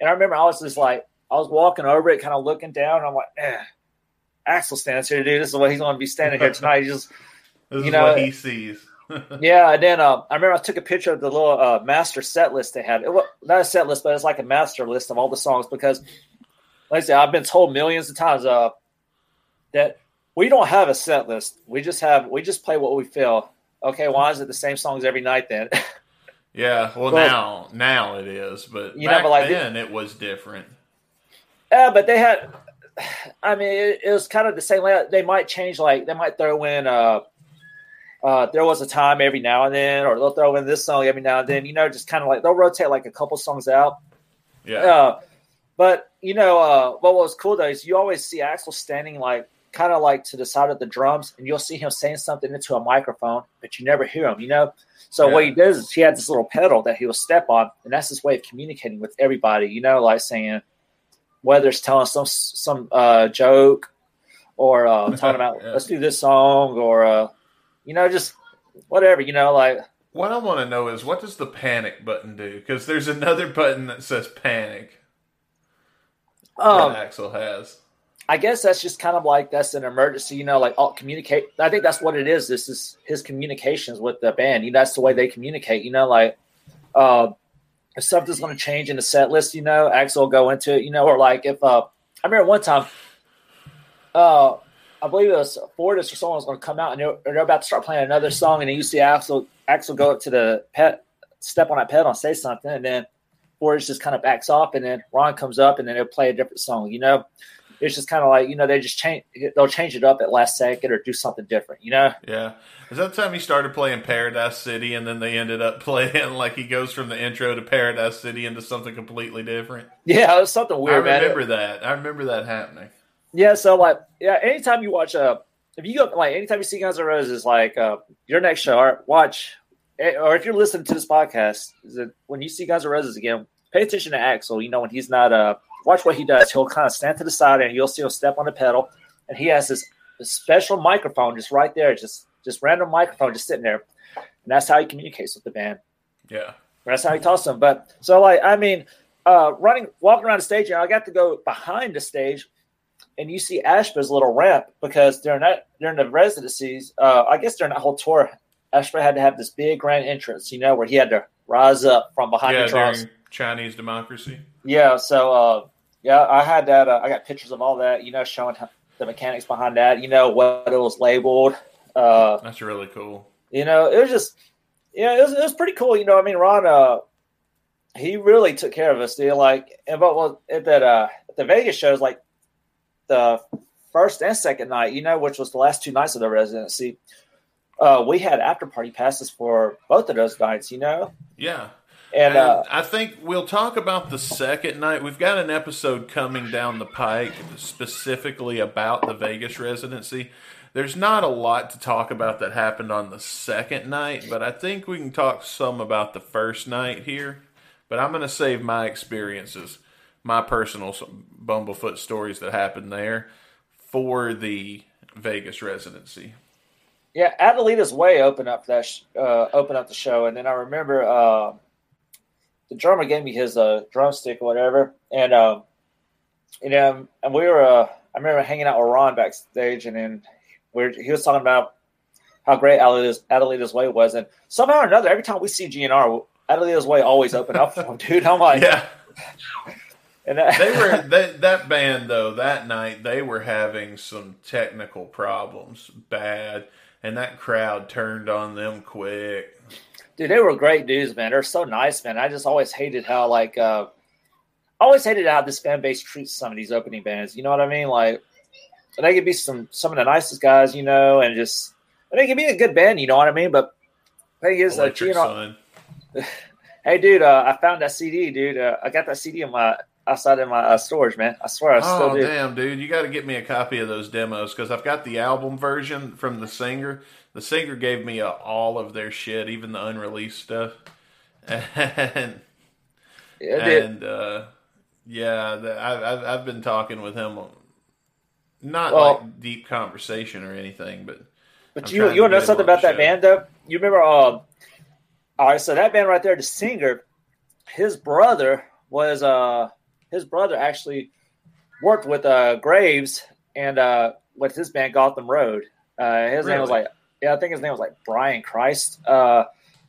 And I remember I was just like, I was walking over it, kind of looking down. And I'm like, eh, Axl stands here, dude. This is what he's going to be standing here tonight. He just this You is know- what he sees. yeah, and then uh, I remember I took a picture of the little uh, master set list they had. It was not a set list, but it's like a master list of all the songs because, like I said, I've been told millions of times uh, that we don't have a set list. We just have we just play what we feel. Okay, why is it the same songs every night then? yeah, well, Well- now now it is, but You know, back but like- then it was different. Yeah, but they had. I mean, it, it was kind of the same layout. They might change, like they might throw in. Uh, uh, there was a time every now and then, or they'll throw in this song every now and then. You know, just kind of like they'll rotate like a couple songs out. Yeah, Uh, but you know, uh, what was cool though is you always see Axl standing like kind of like to the side of the drums, and you'll see him saying something into a microphone, but you never hear him. You know, so what he does is he had this little pedal that he will step on, and that's his way of communicating with everybody. You know, like saying whether it's telling some some uh, joke or uh, talking about Yeah. let's do this song or uh, you know just whatever. You know, like what I want to know is what does the panic button do? Because there's another button that says panic um, that Axl has. I guess that's just kind of like that's an emergency, you know, like all communicate. I think that's what it is. This is his communications with the band. You know, that's the way they communicate. You know, like uh, if something's going to change in the set list, you know, Axl will go into it. You know, or like if uh, I remember one time, uh, I believe it was Fortus or someone was going to come out and they're, they're about to start playing another song, and then you see Axl Axl go up to the pet, step on that pedal and say something, and then Fortus just kind of backs off, and then Ron comes up and then they'll play a different song. You know it's just kind of like you know they just change they'll change it up at last second or do something different you know Yeah. Is that the time he started playing Paradise City and then they ended up playing like he goes from the intro to Paradise City into something completely different? yeah it was something weird I man remember that. I remember that happening. yeah so like yeah anytime you watch a if you go like anytime you see Guns N' Roses like uh your next show watch eh, or if you're listening to this podcast when you see Guns N' Roses again pay attention to Axl you know when he's not uh watch what he does he'll kind of stand to the side and you'll see him step on the pedal and he has this, this special microphone just right there just just random microphone just sitting there and that's how he communicates with the band Yeah. That's how he talks to them. But so like I mean, uh running walking around the stage, you know, I got to go behind the stage and you see Ashba's little ramp because during that during the residencies, uh I guess during that whole tour, Ashba had to have this big grand entrance, you know, where he had to rise up from behind yeah, the drums. during Chinese democracy. Yeah, so uh yeah, I had that uh, I got pictures of all that, you know, showing how, the mechanics behind that, you know, what it was labeled. Uh That's really cool. you know, it was just, yeah, it was, it was pretty cool. You know, I mean, Ron, uh, he really took care of us, dude. Like, and but well, at that, uh, at the Vegas shows, like the first and second night, you know, which was the last two nights of the residency, uh, we had after party passes for both of those nights, you know, Yeah. And, uh, I think we'll talk about the second night. We've got an episode coming down the pike specifically about the Vegas residency. There's not a lot to talk about that happened on the second night, but I think we can talk some about the first night here. But I'm going to save my experiences, my personal Bumblefoot stories that happened there for the Vegas residency. yeah, Adelita's Way opened up that, sh- uh, opened up the show, and then I remember, uh, the drummer gave me his uh, drumstick or whatever, and um, you know, and we were. Uh, I remember hanging out with Ron backstage, and then we are he was talking about how great Adelita's, Adelita's Way was, and somehow or another, every time we see GNR, Adelita's Way always open up for him, dude. I'm like, Yeah. and that, They were they, that band though that night they were having some technical problems bad and that crowd turned on them quick. Dude, they were great dudes, man. They're so nice, man. I just always hated how like, uh, I always hated how this fan base treats some of these opening bands. You know what I mean? Like, they could be some some of the nicest guys, you know, and just and they could be a good band. You know what I mean? But thing is, uh, GNR, Sun. Hey, dude, uh, I found that CD, dude. Uh, I got that CD in my outside in my uh, storage, man. I swear, I still Oh do. damn, dude! You got to get me a copy of those demos because I've got the album version from the singer. The singer gave me uh, all of their shit, even the unreleased stuff. And Yeah, and uh, yeah, the, I, I've I've been talking with him, not Well- like deep conversation or anything, but But I'm you you want to know something about that show. band, though? You remember? Um, all right, so that band right there, the singer, his brother was uh his brother actually worked with uh Graves and uh with his band Gotham Road. Uh, his name was like yeah, I think his name was like Brian Christ. Uh,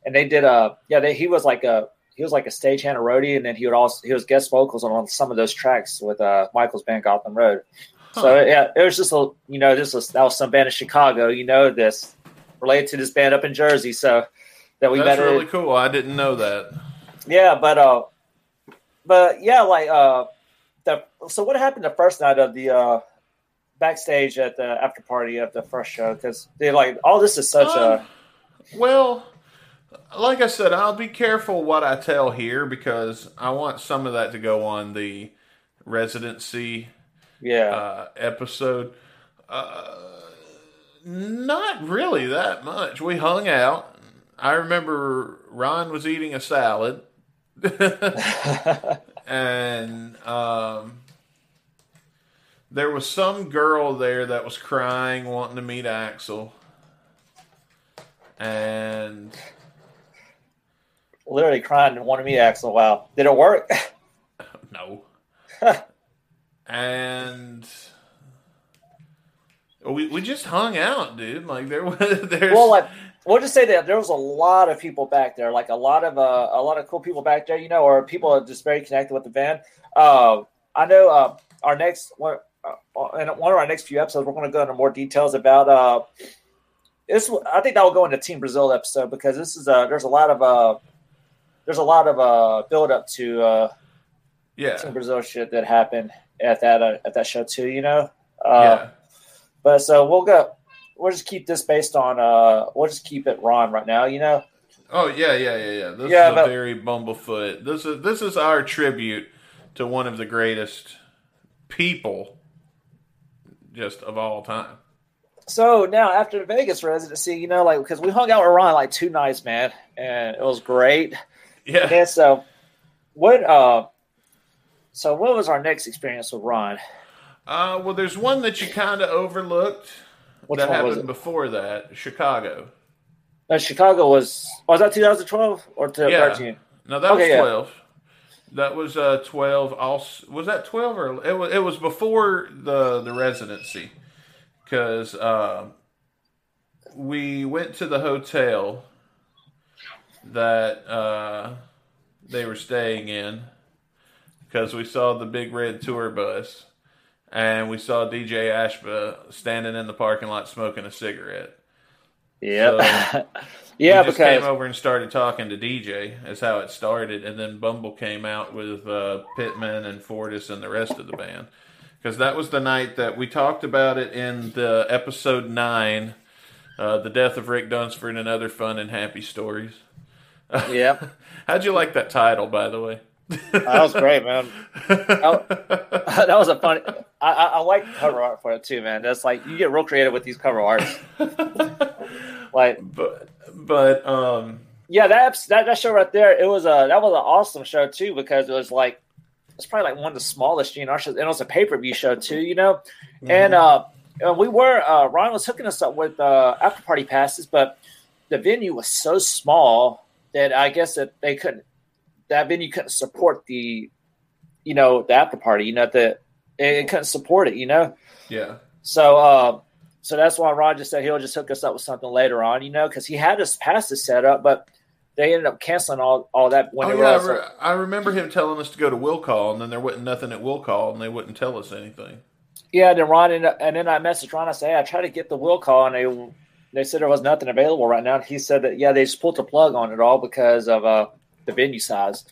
and they did a yeah they he was like a he was like a stagehand, a roadie, and then he would also he was guest vocals on, on some of those tracks with uh Michael's band Gotham Road. So yeah, it was just a you know this was that was some band in Chicago, you know this related to this band up in Jersey. So that we that's met. really cool. I didn't know that. Yeah, but uh, but yeah, like uh, the so what happened the first night of the uh backstage at the after party of the first show because they're like all this is such Um, a Well, like I said, I'll be careful what I tell here because I want some of that to go on the residency yeah uh, episode. Uh, not really that much. We hung out. I remember Ron was eating a salad, and um, there was some girl there that was crying, wanting to meet Axl. And literally crying and wanted me to Axl. Wow, did it work? no, and we we just hung out, dude. Like there was there's well, like we'll just say that there was a lot of people back there, like a lot of uh, a lot of cool people back there, you know, or people are just very connected with the band. Uh, I know uh, our next one, uh, in one of our next few episodes, we're going to go into more details about uh, this. I think that will go into Team Brazil episode because this is uh, there's a lot of uh, there's a lot of uh, build up to uh, yeah Team Brazil shit that happened at that uh, at that show too, you know. Uh, yeah. But so we'll go. We'll just keep this based on. uh We'll just keep it Ron right now. You know. Oh yeah, yeah, yeah, yeah. This Yeah, is a very bumblefoot. This is this is our tribute to one of the greatest people just of all time. So now after the Vegas residency, you know, like because we hung out with Ron like two nights, man, and it was great. Yeah. And so what? uh So what was our next experience with Ron? Uh, well, there's one that you kind of overlooked Which that happened before that. Chicago. No, Chicago was. Was that 2012 or 2013? No, that Okay, was yeah. That was uh twelve. Also, was that twelve or it was? It was before the the residency, because uh, we went to the hotel that uh, they were staying in because we saw the big red tour bus and we saw DJ Ashba standing in the parking lot smoking a cigarette. Yeah. So, yeah, we just because came over and started talking to DJ. Is how it started, and then Bumble came out with uh, Pitman and Fortus and the rest of the band. Because that was the night that we talked about it in the episode nine, uh, the death of Rick Dunsford and other fun and happy stories. yeah, How'd you like that title, by the way? that was great, man. that was a funny. I, I, I like cover art for it too, man. That's like you get real creative with these cover arts. like but but um Yeah, that, that that show right there, it was a that was an awesome show too because it was like it's probably like one of the smallest GNR shows, and it was a pay per view show too, you know. And uh, and we were uh, Ron was hooking us up with uh, after party passes, but the venue was so small that I guess that they couldn't that venue couldn't support the you know the after party, you know the it, it couldn't support it, you know. yeah So uh, so that's why Ron just said he'll just hook us up with something later on, you know, because he had us passes the setup, but they ended up canceling all, all that when Oh yeah, I, was. re- I remember him telling us to go to Will Call, and then there wasn't nothing at Will Call, and they wouldn't tell us anything. Yeah, then Ron ended up, and then I messaged Ron. I said, hey, I tried to get the will call, and they they said there was nothing available right now. And he said that yeah, they just pulled the plug on it all because of uh, the venue size,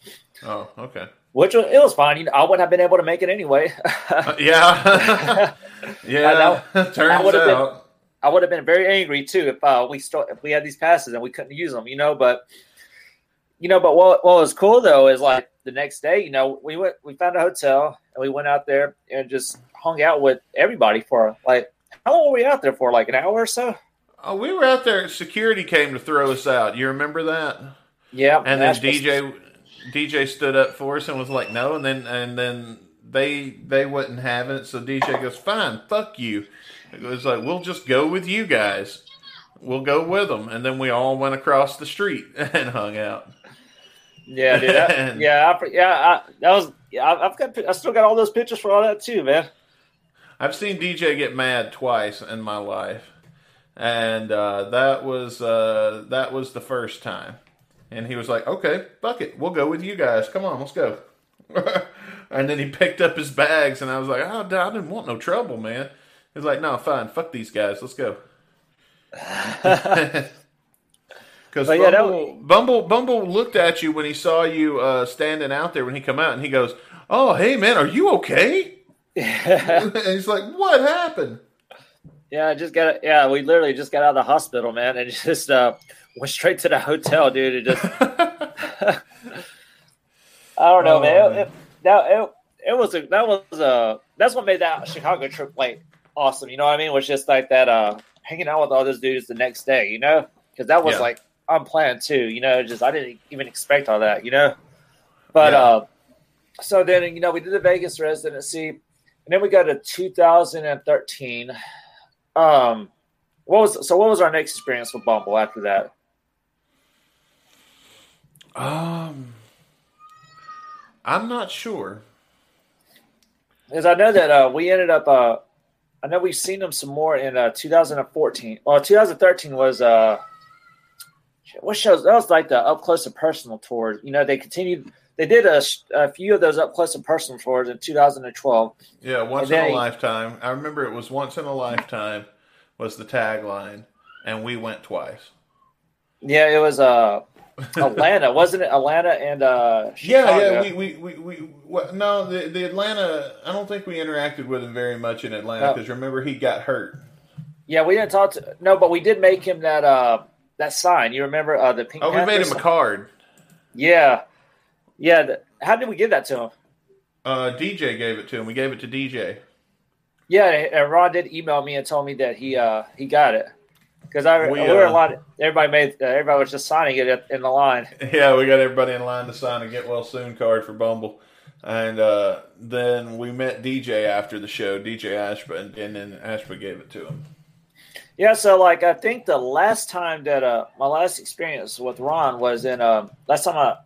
Oh, okay. Which was, it was fine. You know, I wouldn't have been able to make it anyway. Uh, yeah, yeah. that turns been- out, I would have been very angry too if uh, we start if we had these passes and we couldn't use them, you know. But you know, but what what was cool though is like the next day, you know, we went we found a hotel and we went out there and just hung out with everybody for like how long were we out there for? Like an hour or so? oh, we were out there. Security came to throw us out. You remember that? Yeah. And then DJ DJ stood up for us and was like, "No," and then and then they they wouldn't have it. So DJ goes, "Fine, fuck you." It was like, "We'll just go with you guys. We'll go with them." And then we all went across the street and hung out. Yeah, dude. that- yeah, I, yeah. I, that was. Yeah, I- I've got. I still got all those pictures for all that too, man. I've seen DJ get mad twice in my life, and uh, that was uh, that was the first time. And he was like, "Okay, fuck it, we'll go with you guys. Come on, let's go." and then he picked up his bags, and I was like, "Oh, I didn't want no trouble, man." He's like, "No, fine, fuck these guys, let's go." Because But yeah, that Bumble, Bumble, Bumble looked at you when he saw you uh, standing out there when he come out, and he goes, "Oh, hey man, are you okay?" and he's like, "What happened?" Yeah, I just got. Yeah, we literally just got out of the hospital, man, and just uh, went straight to the hotel, dude. It just. I don't know, Oh, man. man. It, that it, it was a that was a that's what made that Chicago trip like awesome. You know what I mean? It Was just like that uh hanging out with all those dudes the next day. You know, because that was Yeah. like unplanned too. You know, just I didn't even expect all that. You know, but Yeah. uh, so then you know we did the Vegas residency, and then we got to 2013. Um, what was so? What was our next experience with Bumble after that? Um, I'm not sure. Because I know that uh, we ended up. Uh, I know we've seen them some more in uh, 2014. Well, 2013 was uh, what shows? That was like the up close and personal tours. You know, they continued. They did a, a few of those up close and personal tours in 2012. Yeah, once in a he- lifetime. I remember it was once in a lifetime was the tagline, and we went twice. Yeah, it was uh, Atlanta, wasn't it? Atlanta and uh, Yeah, Chicago. yeah. We we we, we what, no the the Atlanta. I don't think we interacted with him very much in Atlanta No. because remember he got hurt. Yeah, we didn't talk to no, but we did make him that uh that sign. You remember uh the pink? Oh, we made Panther him a card. Yeah, yeah. The, how did we give that to him? Uh, DJ gave it to him. We gave it to DJ. Yeah, and Ron did email me and told me that he uh he got it because I We, we, were a uh, lot. Everybody made uh, everybody was just signing it in the line. Yeah, we got everybody in line to sign a get well soon card for Bumble. And uh, then we met DJ after the show, DJ Ashba, and, and then Ashba gave it to him. Yeah, so like I think the last time that uh my last experience with Ron was in um last time I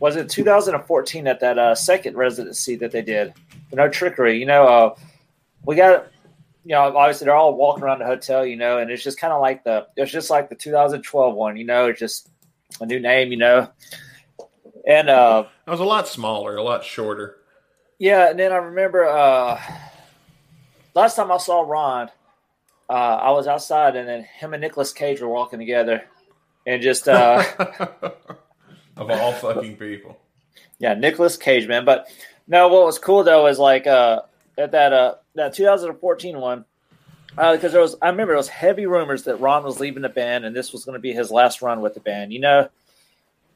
was in 2014 at that uh second residency that they did. No trickery, you know. Uh, we got you know obviously they're all walking around the hotel, you know, and it's just kind of like the it's just like the 2012 one, you know, it's just a new name, you know. And uh It was a lot smaller, a lot shorter. yeah, and then I remember uh last time I saw Ron, uh I was outside and then him and Nicolas Cage were walking together and just uh of all fucking people. yeah, Nicolas Cage, man. But no, what was cool though is like uh at that uh that 2014 one, uh because there was I remember there was heavy rumors that Ron was leaving the band and this was gonna be his last run with the band, you know?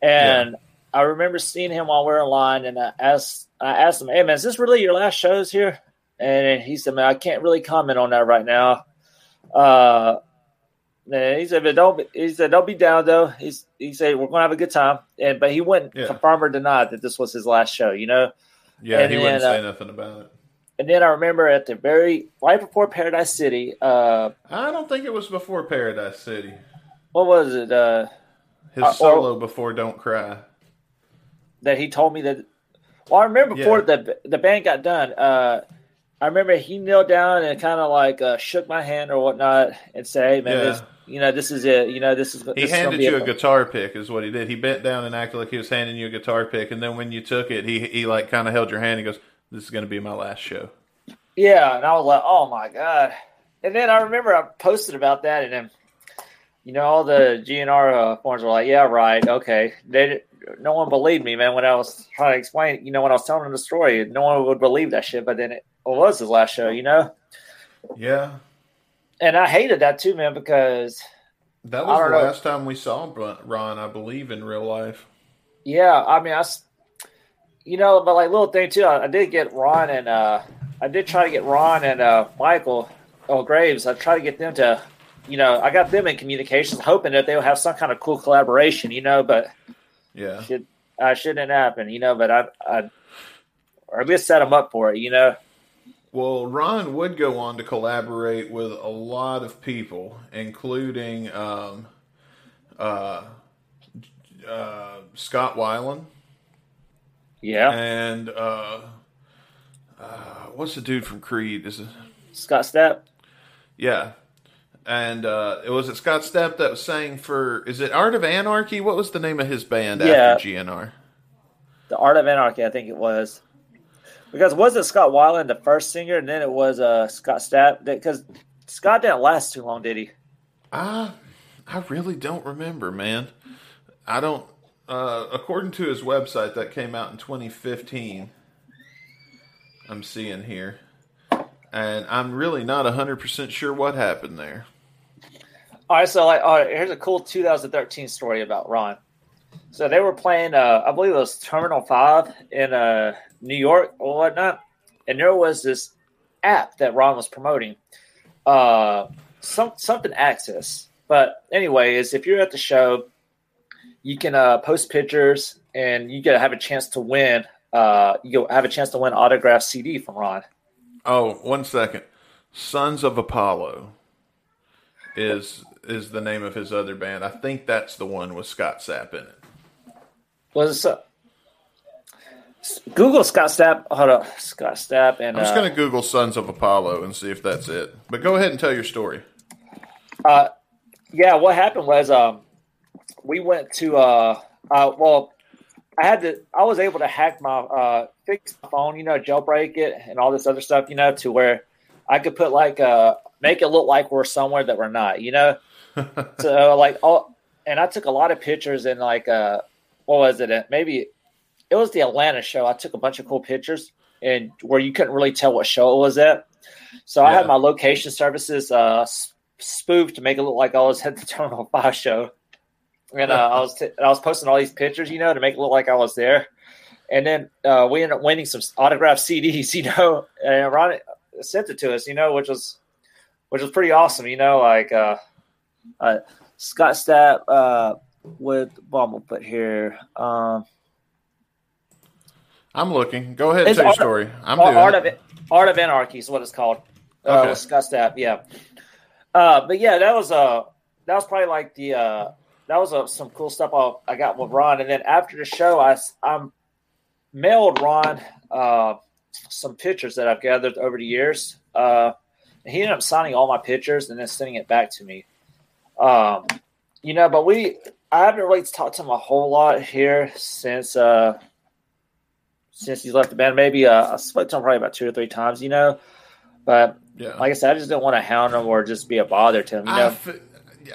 And I remember seeing him while we were in line and I asked I asked him, Hey man, is this really your last shows here? And he said, Man, I can't really comment on that right now. Uh and he said, but don't. Be, he said, don't be down though. He's he said we're gonna have a good time, and but he wouldn't Yeah. confirm or deny that this was his last show. You know. Yeah, And he wouldn't then, say uh, nothing about it. And then I remember at the very right before Paradise City, uh, I don't think it was before Paradise City. what was it? Uh, His Uh, or- solo before Don't Cry. that he told me that. Well, I remember before Yeah. the the band got done. Uh, I remember he knelt down and kind of like uh, shook my hand or whatnot and say, "Hey, man, Yeah. this, you know, this is it. You know, this is." He this is handed be you it." a guitar pick, is what he did. He bent down and acted like he was handing you a guitar pick, and then when you took it, he he like kind of held your hand. and goes, "This is going to be my last show." Yeah, and I was like, "Oh my god!" And then I remember I posted about that, and then you know all the GNR uh, forums were like, "Yeah, right, okay." They no one believed me, man, when I was trying to explain. You know, when I was telling them the story, no one would believe that shit. But then it was his last show, you know, Yeah, and I hated that too, man, because that was the know. last time we saw Ron, I believe, in real life. Yeah, I mean, I, you know, but like little thing too. I, I did get Ron and uh, I did try to get Ron and uh, Michael oh, Graves. I tried to get them to, you know, I got them in communications, hoping that they would have some kind of cool collaboration, you know, but Yeah, should uh, shouldn't happen, you know. But I, I, or at least set them up for it, you know. Well, Ron would go on to collaborate with a lot of people, including um, uh, uh, Scott Weiland Yeah, and uh, uh, what's the dude from Creed? Is it? Scott Stapp. Yeah, and uh, it was it Scott Stapp that was saying for is it Art of Anarchy? What was the name of his band Yeah. after GNR? The Art of Anarchy, I think it was. Because wasn't Scott Weiland the first singer, and then it was uh, Scott Stapp? Because Scott didn't last too long, did he? I I really don't remember, man. I don't. Uh, according to his website, that came out in 2015. I'm seeing here, and I'm really not 100 percent sure what happened there. All right, so like, all right, here's a cool 2013 story about Ron. So they were playing, uh, I believe it was Terminal Five in uh, New York or whatnot, and there was this app that Ron was promoting, uh, some something Access. But anyways, if you're at the show, you can uh, post pictures, and you get to have a chance to win. Uh, you have a chance to win autograph CD from Ron. Oh, one second. Sons of Apollo is is the name of his other band. I think that's the one with Scott Stapp in it. Was uh, Google Scott Stapp? Hold up, Scott Stapp, and I'm just uh, gonna Google Sons of Apollo and see if that's it. But go ahead and tell your story. Uh, yeah, what happened was um, we went to uh, uh, well, I had to, I was able to hack my uh, fix my phone, you know, jailbreak it and all this other stuff, you know, to where I could put like uh, make it look like we're somewhere that we're not, you know. so like all, and I took a lot of pictures and like uh, what was it? Maybe it was the Atlanta show. I took a bunch of cool pictures and where you couldn't really tell what show it was at. So I had my location services uh, spoofed to make it look like I was at the Terminal Five show, and uh, I was t- I was posting all these pictures, you know, to make it look like I was there. And then uh, we ended up winning some autographed CDs, you know, and Ron sent it to us, you know, which was which was pretty awesome, you know, like uh, uh, Scott Stapp uh, with put here. Um, I'm looking. Go ahead and tell your story. I'm Art, Art it. of Art of Anarchy is what it's called. Uh, Okay. with Scott Stapp, yeah. Uh, but yeah, that was uh that was probably like the uh that was uh, some cool stuff I, I got with Ron. And then after the show, I I mailed Ron uh some pictures that I've gathered over the years. Uh, and he ended up signing all my pictures and then sending it back to me. Um, you know, but we I haven't really talked to him a whole lot here since uh since he's left the band. Maybe uh, I spoke to him probably about two or three times, you know. But Yeah. like I said, I just didn't want to hound him or just be a bother to him, you know. f-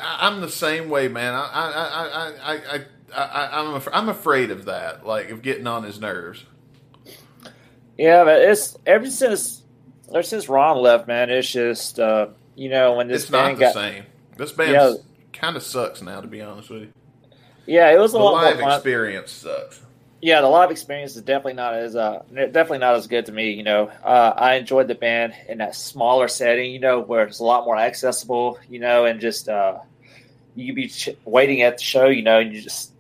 I'm the same way, man. I, I, I, I, I, I, I'm, af- I'm afraid of that, like of getting on his nerves. yeah, but it's ever since ever since Ron left, man. It's just uh, you know when this It's not band the got same. This band Yeah. kind of sucks now, to be honest with you. yeah, it was a The lot live more fun. experience sucks. Yeah, the live experience is definitely not as uh definitely not as good to me. You know, uh, I enjoyed the band in that smaller setting. You know, where it's a lot more accessible. You know, and just uh, you could be ch- waiting at the show. You know, and you just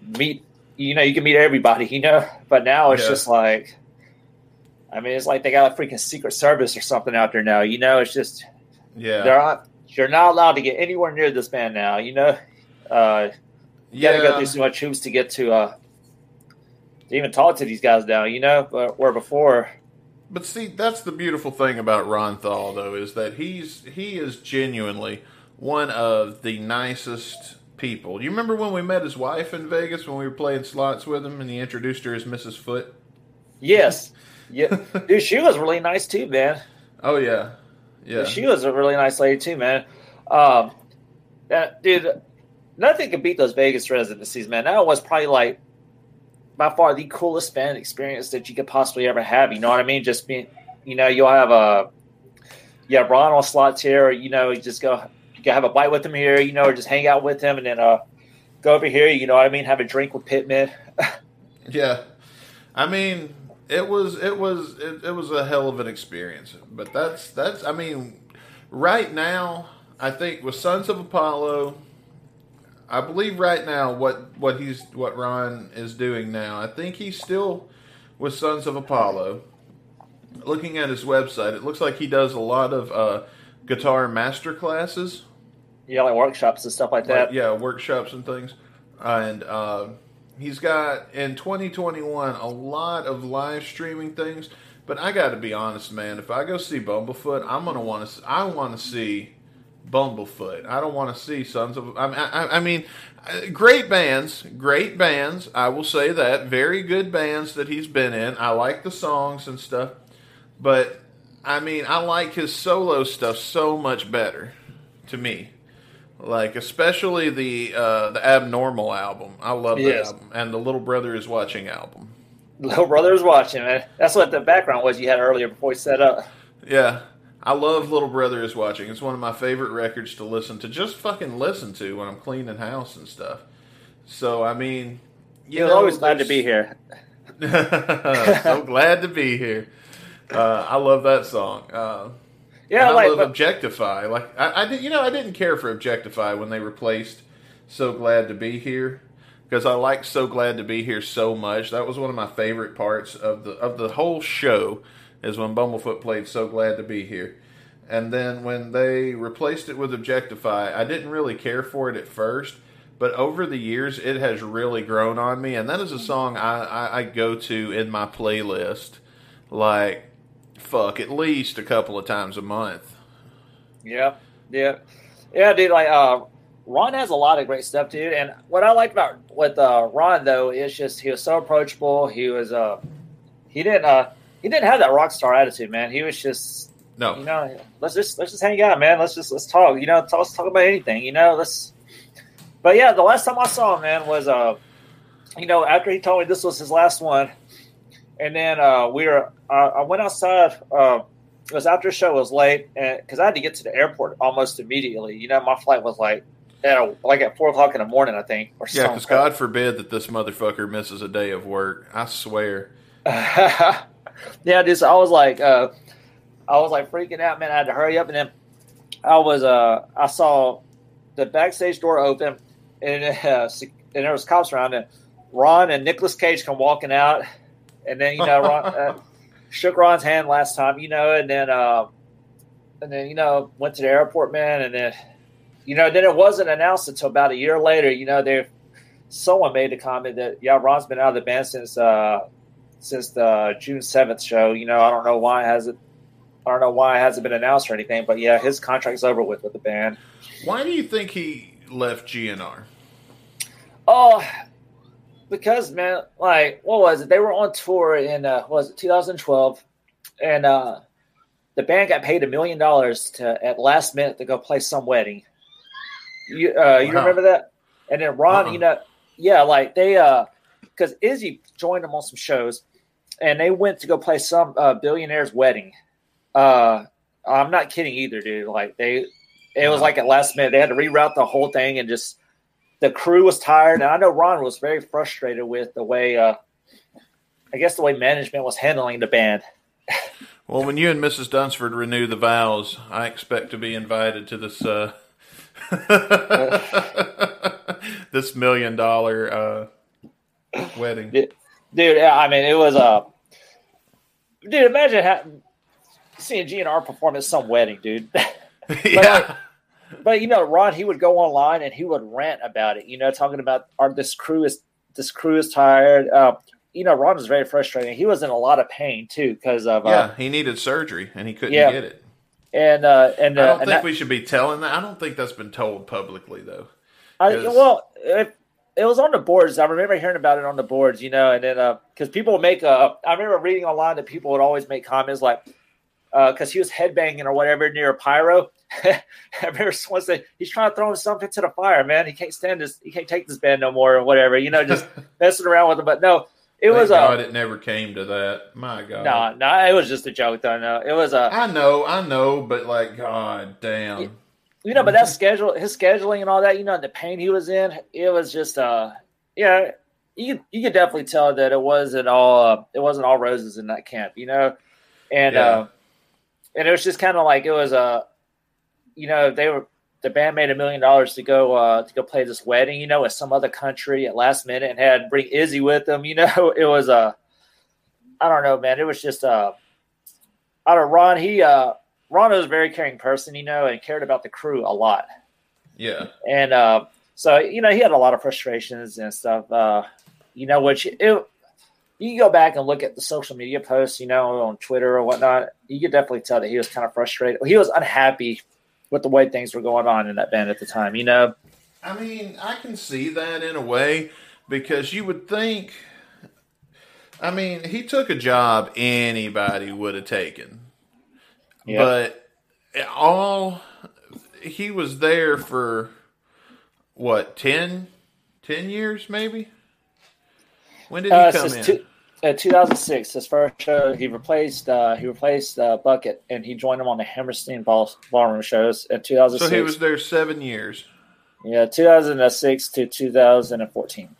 meet. You know, you can meet everybody. You know, but now it's Yeah. just like, I mean, it's like they got a freaking Secret Service or something out there now. You know, it's just Yeah, they're not. You're not allowed to get anywhere near this band now. You know, uh, you got to go through so much hoops to get to uh to even talk to these guys now. You know, where before, But see, that's the beautiful thing about Ron Thal, though, is that he's he is genuinely one of the nicest people. You remember when we met his wife in Vegas when we were playing slots with him, and he introduced her as Mrs. Foot? Yes, yeah, dude, she was really nice too, man. Oh yeah, yeah. She was a really nice lady too, man. Um, that, dude, nothing can beat those Vegas residencies, man. That was probably like by far the coolest fan experience that you could possibly ever have. You know what I mean? Just being, you know, you'll have a, yeah, Ron on slots here. You know, you just go, you can have a bite with him here. You know, or just hang out with him, and then uh, go over here. You know what I mean? Have a drink with Pitman. yeah, I mean, it was it was it, it was a hell of an experience. But that's that's I mean, right now, I think with Sons of Apollo I believe right now what what he's what Ron is doing now. I think he's still with Sons of Apollo. Looking at his website, it looks like he does a lot of uh, guitar master classes. Yeah, like workshops and stuff like that. Like, yeah, workshops and things. And uh, he's got in 2021 a lot of live streaming things. But I got to be honest, man. If I go see Bumblefoot, I'm gonna want to. I want to see Bumblefoot. I don't want to see Sons of. I, I, I mean, great bands, great bands. I will say that very good bands that he's been in. I like the songs and stuff, but I mean, I like his solo stuff so much better. To me, like especially the uh, the Abnormal album. I love yes. that album, and the Little Brother is Watching album. Little Brother is Watching, man. That's what the background was you had earlier before we set up. Yeah, I love Little Brother is Watching. It's one of my favorite records to listen to, just fucking listen to when I'm cleaning house and stuff. So, I mean, you are always glad to be here. so glad to be here. Uh, I love that song. Uh, yeah, I like, love but, Objectify. Like I, I did, you know, I didn't care for Objectify when they replaced So Glad to Be Here because I like So Glad to Be Here so much. That was one of my favorite parts of the of the whole show is when Bumblefoot played So Glad to Be Here. And then when they replaced it with Objectify, I didn't really care for it at first, but over the years it has really grown on me. And that is a song I, I, I go to in my playlist like, fuck, at least a couple of times a month. Yeah, yeah. Yeah, dude, like, uh, Ron has a lot of great stuff, dude. And what I like about with uh, Ron though is just he was so approachable. He was uh he didn't uh he didn't have that rock star attitude, man. He was just no, you know, let's just let's just hang out, man. Let's just let's talk. You know, talk, let's talk about anything. You know, let's. But yeah, the last time I saw him, man, was uh, you know, after he told me this was his last one, and then uh, we were uh, I went outside. Uh, it was after the show was late, and because I had to get to the airport almost immediately. You know, my flight was like at like at four o'clock in the morning, I think. Or yeah, because God forbid that this motherfucker misses a day of work. I swear. yeah, just I was like, uh, I was like freaking out, man. I had to hurry up, and then I was, uh, I saw the backstage door open, and uh, and there was cops around and Ron and Nicolas Cage come walking out, and then you know, Ron uh, shook Ron's hand last time, you know, and then, uh, and then you know, went to the airport, man, and then, you know, then it wasn't announced until about a year later. You know, there, someone made the comment that yeah, Ron's been out of the band since uh, since the June seventh show. You know, I don't know why it hasn't. I don't know why it hasn't been announced or anything, but yeah, his contract's over with with the band. Why do you think he left GNR? Oh, because man, like what was it? They were on tour in uh, was it 2012, and uh, the band got paid a million dollars to at last minute to go play some wedding. You uh, you wow. remember that? And then Ron, uh-uh. you know, yeah, like they uh, because Izzy joined them on some shows, and they went to go play some uh, billionaire's wedding. Uh, I'm not kidding either, dude. Like they, it was like at last minute they had to reroute the whole thing, and just the crew was tired. And I know Ron was very frustrated with the way, uh, I guess, the way management was handling the band. well, when you and Mrs. Dunsford renew the vows, I expect to be invited to this. Uh... this million dollar uh, wedding. Dude, I mean, it was a. Uh, dude, imagine how, seeing GNR perform at some wedding, dude. but, yeah. Like, but you know, Ron, he would go online and he would rant about it. You know, talking about our this crew is this crew is tired. Uh, you know, Ron was very frustrating. He was in a lot of pain too because of uh, Yeah, he needed surgery and he couldn't Yeah. get it. and uh, and, uh, I don't think that- we should be telling that. I don't think that's been told publicly though. I, well, it, it was on the boards. I remember hearing about it on the boards, you know, and then uh, because people make uh, I remember reading online that people would always make comments like, uh, because he was headbanging or whatever near a pyro. I remember someone said he's trying to throw himself into the fire, man. He can't stand this. He can't take this band no more or whatever, you know, just messing around with him. But no, it Thank was a God it never came to that. My God. no, no, it was just a joke though. No, it was a I know, I know, but like, God damn. You know, but that schedule, his scheduling and all that, you know, the pain he was in, it was just, uh, yeah, you could, you could definitely tell that it wasn't all, uh, it wasn't all roses in that camp, you know, and, Yeah. uh, and it was just kind of like it was, uh, you know, they were the band made a million dollars to go, uh, to go play this wedding, you know, with some other country at last minute and had bring Izzy with them, you know, it was, uh, I don't know, man, it was just, uh, I don't know, Ron, he, uh, Ron was a very caring person, you know, and cared about the crew a lot. Yeah. And uh, so, you know, he had a lot of frustrations and stuff, uh, you know, which it, you can go back and look at the social media posts, you know, on Twitter or whatnot. You could definitely tell that he was kind of frustrated. He was unhappy with the way things were going on in that band at the time, you know? I mean, I can see that in a way because you would think. I mean, he took a job anybody would have taken, Yeah. but all he was there for what 10, 10 years maybe. When did he Uh, come in? two, uh, 2006, his first show, he replaced uh, he replaced uh, Bucket, and he joined him on the Hammerstein ball, ballroom shows in 2006. so he was there seven years. yeah, 2006 to 2014.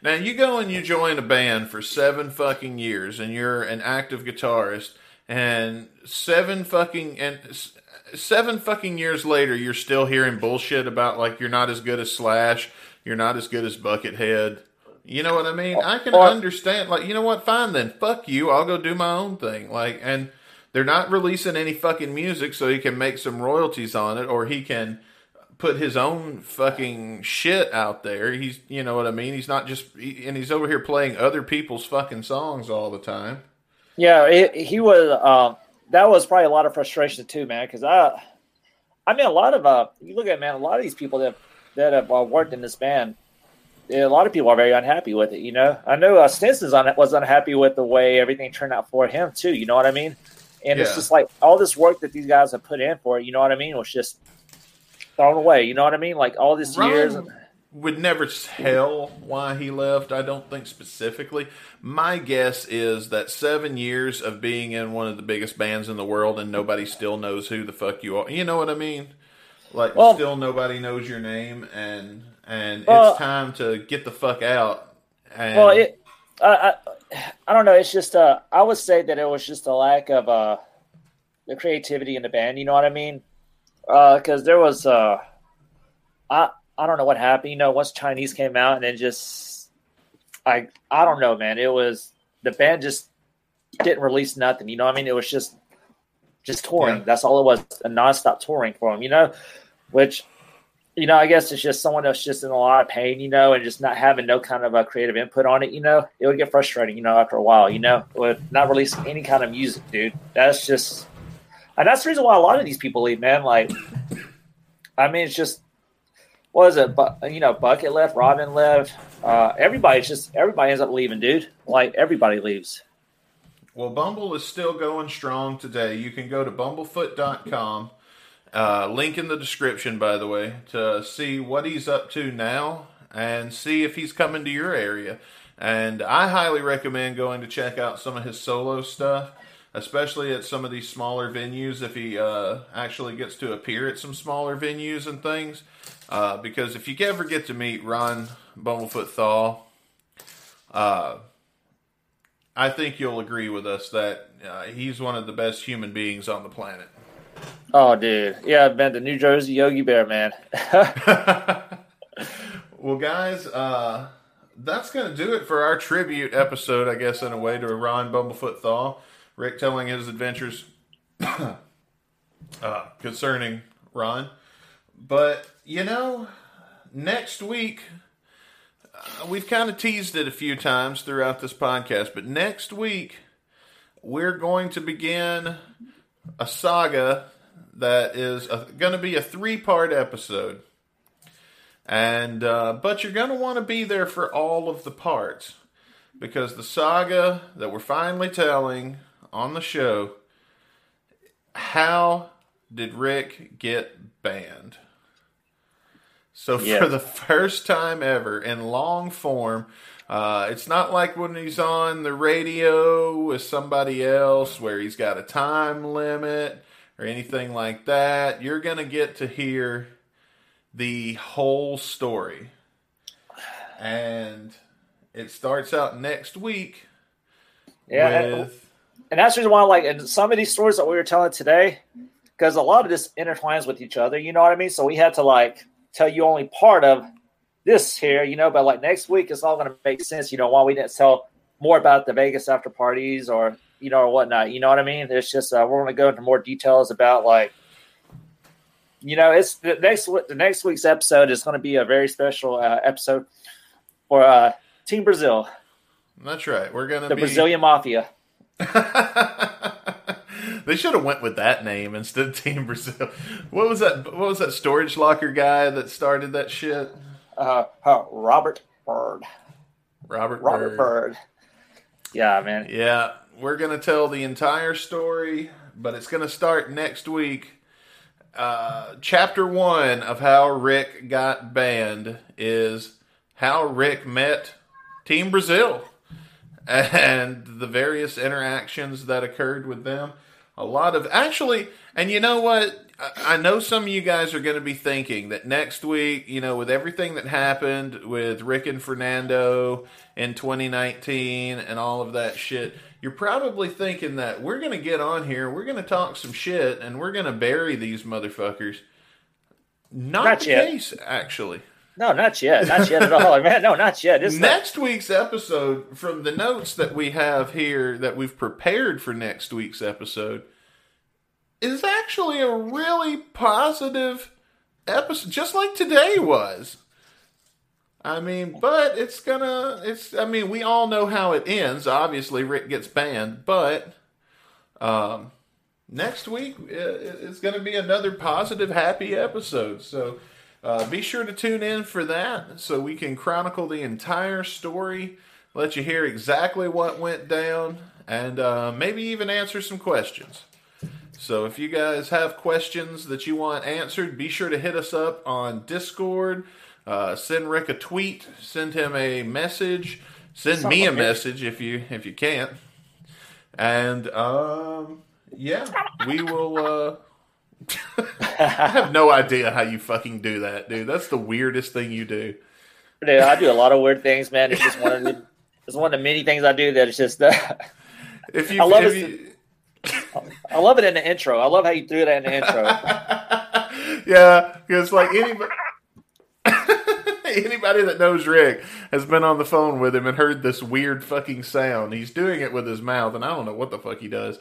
Now you go and you join a band for seven fucking years, and you're an active guitarist, and seven fucking and seven fucking years later, you're still hearing bullshit about like you're not as good as Slash, you're not as good as Buckethead. You know what I mean? I can understand. Like, you know what? Fine then. Fuck you. I'll go do my own thing. Like, and they're not releasing any fucking music, so he can make some royalties on it, or he can put his own fucking shit out there. He's, you know what I mean? He's not just, he, and he's over here playing other people's fucking songs all the time. Yeah, he, he was. Um, that was probably a lot of frustration too, man. Because I, I mean, a lot of uh, you look at man, a lot of these people that that have uh, worked in this band, yeah, a lot of people are very unhappy with it. You know, I know uh, Stinson's on was unhappy with the way everything turned out for him too. You know what I mean? And it's just like all this work that these guys have put in for it. You know what I mean? Was just thrown away. You know what I mean? Like all these years. Ron would never tell why he left. I don't think specifically. My guess is that seven years of being in one of the biggest bands in the world and nobody still knows who the fuck you are. You know what I mean? Like Well- still nobody knows your name and and Well- it's time to get the fuck out. And Well, it, I, I, I don't know. It's just, uh, I would say that it was just a lack of uh, the creativity in the band. You know what I mean? Because there was, uh, I, I don't know what happened. You know, once Chinese came out, and then just, I, I don't know, man. It was the band just didn't release nothing. You know what I mean? It was just, just touring. Yeah. That's all it was. A nonstop touring for them. You know, which you know, I guess it's just someone that's just in a lot of pain, you know, and just not having no kind of a creative input on it, you know, it would get frustrating, you know, after a while, you know, with not releasing any kind of music, dude. That's just, and that's the reason why a lot of these people leave, man. Like, I mean, it's just, what is it? But you know, Bucket left, Robin left. Uh, everybody's just everybody ends up leaving, dude. Like everybody leaves. Well, Bumble is still going strong today. You can go to bumblefoot.com, uh, link in the description, by the way, to see what he's up to now and see if he's coming to your area. And I highly recommend going to check out some of his solo stuff, especially at some of these smaller venues if he uh, actually gets to appear at some smaller venues and things. Uh, because if you ever get to meet Ron Bumblefoot Thal, uh, I think you'll agree with us that uh, he's one of the best human beings on the planet. Oh, dude, yeah, I've been to New Jersey Yogi Bear, man. well, guys, uh, that's going to do it for our tribute episode, I guess, in a way, to Ron Bumblefoot Thal. Rick telling his adventures uh, concerning Ron. But, you know, next week, uh, we've kind of teased it a few times throughout this podcast, but next week we're going to begin a saga that is going to be a three part episode. And uh, but you're going to want to be there for all of the parts because the saga that we're finally telling on the show how did Rick get banned? So Yeah. for the first time ever in long form, uh, it's not like when he's on the radio with somebody else where he's got a time limit or anything like that. You're going to get to hear the whole story. And it starts out next week Yeah, and, with. and that's the reason why, like, and some of these stories that we were telling today, because a lot of this intertwines with each other. You know what I mean? So we had to like tell you only part of this here, you know. But like next week, it's all going to make sense. You know, why we didn't tell more about the Vegas after parties or you know or whatnot. You know what I mean? It's just uh, we're going to go into more details about like. You know, it's the next the next week's episode is going to be a very special uh, episode for uh, Team Brazil, That's right. We're going to the be. Brazilian Mafia. they should have went with that name instead of Team Brazil. What was that? What was that storage locker guy that started that shit? Uh, uh, Robert Bird. Robert. Robert Bird. Bird. Yeah, man. Yeah, we're gonna tell the entire story, but it's gonna start next week. Uh, chapter one of how Rick got banned is how Rick met Team Brazil and the various interactions that occurred with them. A lot of actually, and you know what? I- know some of you guys are going to be thinking that next week, you know, with everything that happened with Rick and Fernando in 2019 and all of that shit, you're probably thinking that we're going to get on here, we're going to talk some shit, and we're going to bury these motherfuckers. Not, the case, actually. No, not yet. Not yet at all, man. No, not yet. Next week's episode, from the notes that we have here that we've prepared for next week's episode, is actually a really positive episode, just like today was. I mean, but it's gonna, it's, I mean, we all know how it ends. Obviously, Rick gets banned, but um, next week uh, it's going to be another positive, happy episode. So uh, be sure to tune in for that so we can chronicle the entire story, let you hear exactly what went down, and uh, maybe even answer some questions. So if you guys have questions that you want answered, be sure to hit us up on Discord. Uh, send Rick a tweet. Send him a message. Send me a message if you if you can't. And um, yeah, we will. I have no idea how you fucking do that, dude. That's the weirdest thing you do. dude, I do a lot of weird things, man. It's just one of the, it's one of the many things I do that it's just. Uh, If you, I love it. you I love it in the intro. I love how you threw that in the intro. yeah, because like anybody, anybody that knows Rick has been on the phone with him and heard this weird fucking sound. He's doing it with his mouth, and I don't know what the fuck he does.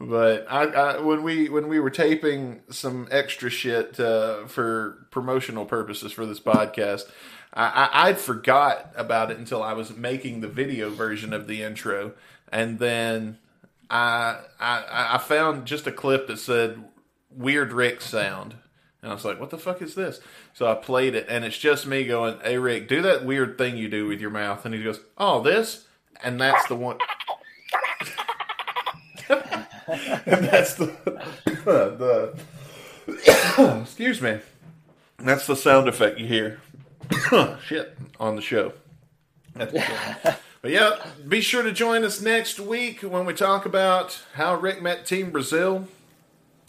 But I, I when we when we were taping some extra shit uh, for promotional purposes for this podcast, I, I I'd forgot about it until I was making the video version of the intro, and then I I I found just a clip that said weird Rick sound. And I was like, what the fuck is this? So I played it, and it's just me going, hey, Rick, do that weird thing you do with your mouth. And he goes, oh, this? And that's the one. and that's the. the excuse me. That's the sound effect you hear. Shit, on the show. The. But yeah, be sure to join us next week when we talk about how Rick met Team Brazil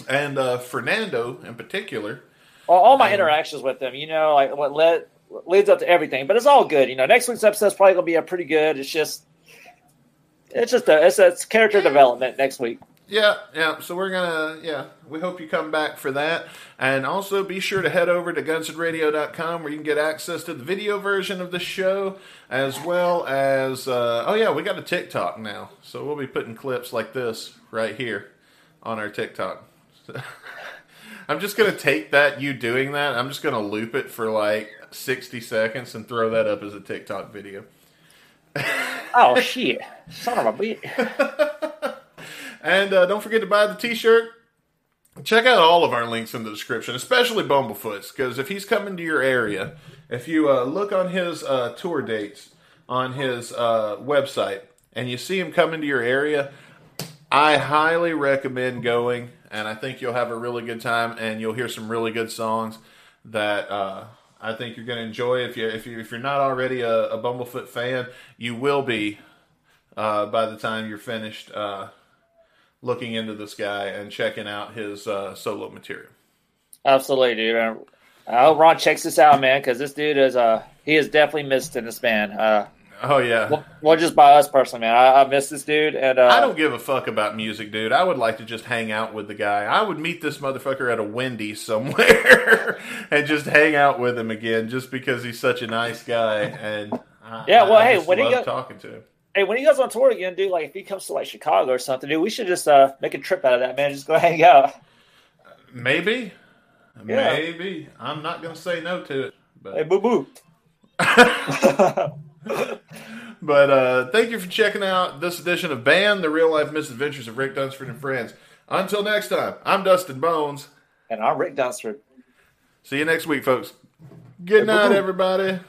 and uh, Fernando in particular. all, all my interactions with them, you know, like what led leads up to everything. But it's all good. You know, next week's episode is probably gonna be a pretty good. It's just, it's just a it's, it's character development next week. Yeah, yeah. So we're gonna, yeah. We hope you come back for that, and also be sure to head over to gunsandradio.com where you can get access to the video version of the show, as well as, uh, oh yeah, we got a TikTok now, so we'll be putting clips like this right here on our TikTok. I'm just gonna take that you doing that. I'm just gonna loop it for like 60 seconds and throw that up as a TikTok video. oh shit! Son of a bitch. and uh, don't forget to buy the T-shirt. Check out all of our links in the description, especially Bumblefoot's, because if he's coming to your area, if you uh, look on his uh, tour dates on his uh, website and you see him coming to your area, I highly recommend going, and I think you'll have a really good time, and you'll hear some really good songs that uh, I think you're going to enjoy. If you if you if you're not already a, a Bumblefoot fan, you will be uh, by the time you're finished uh, looking into this guy and checking out his uh, solo material. Absolutely, dude. I hope Ron checks this out, man, because this dude is uh he is definitely missed in this band. Uh, oh yeah. Well, just by us personally, man. I, I miss this dude, and uh, I don't give a fuck about music, dude. I would like to just hang out with the guy. I would meet this motherfucker at a Wendy's somewhere and just hang out with him again, just because he's such a nice guy. And I, yeah, well, I hey, when he love go- talking to him. Hey, when he goes on tour again, dude, like if he comes to like Chicago or something, dude, we should just uh make a trip out of that, man. Just go hang out. Maybe, Yeah. maybe I'm not gonna say no to it, but. Hey, boo boo. But uh, thank you for checking out this edition of Band, the real life misadventures of Rick Dunsford and friends. Until next time, I'm Dustin Bones. and I'm Rick Dunsford. See you next week, folks. Good Hey, night, boo-boo. everybody.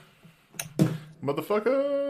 Motherfuckers.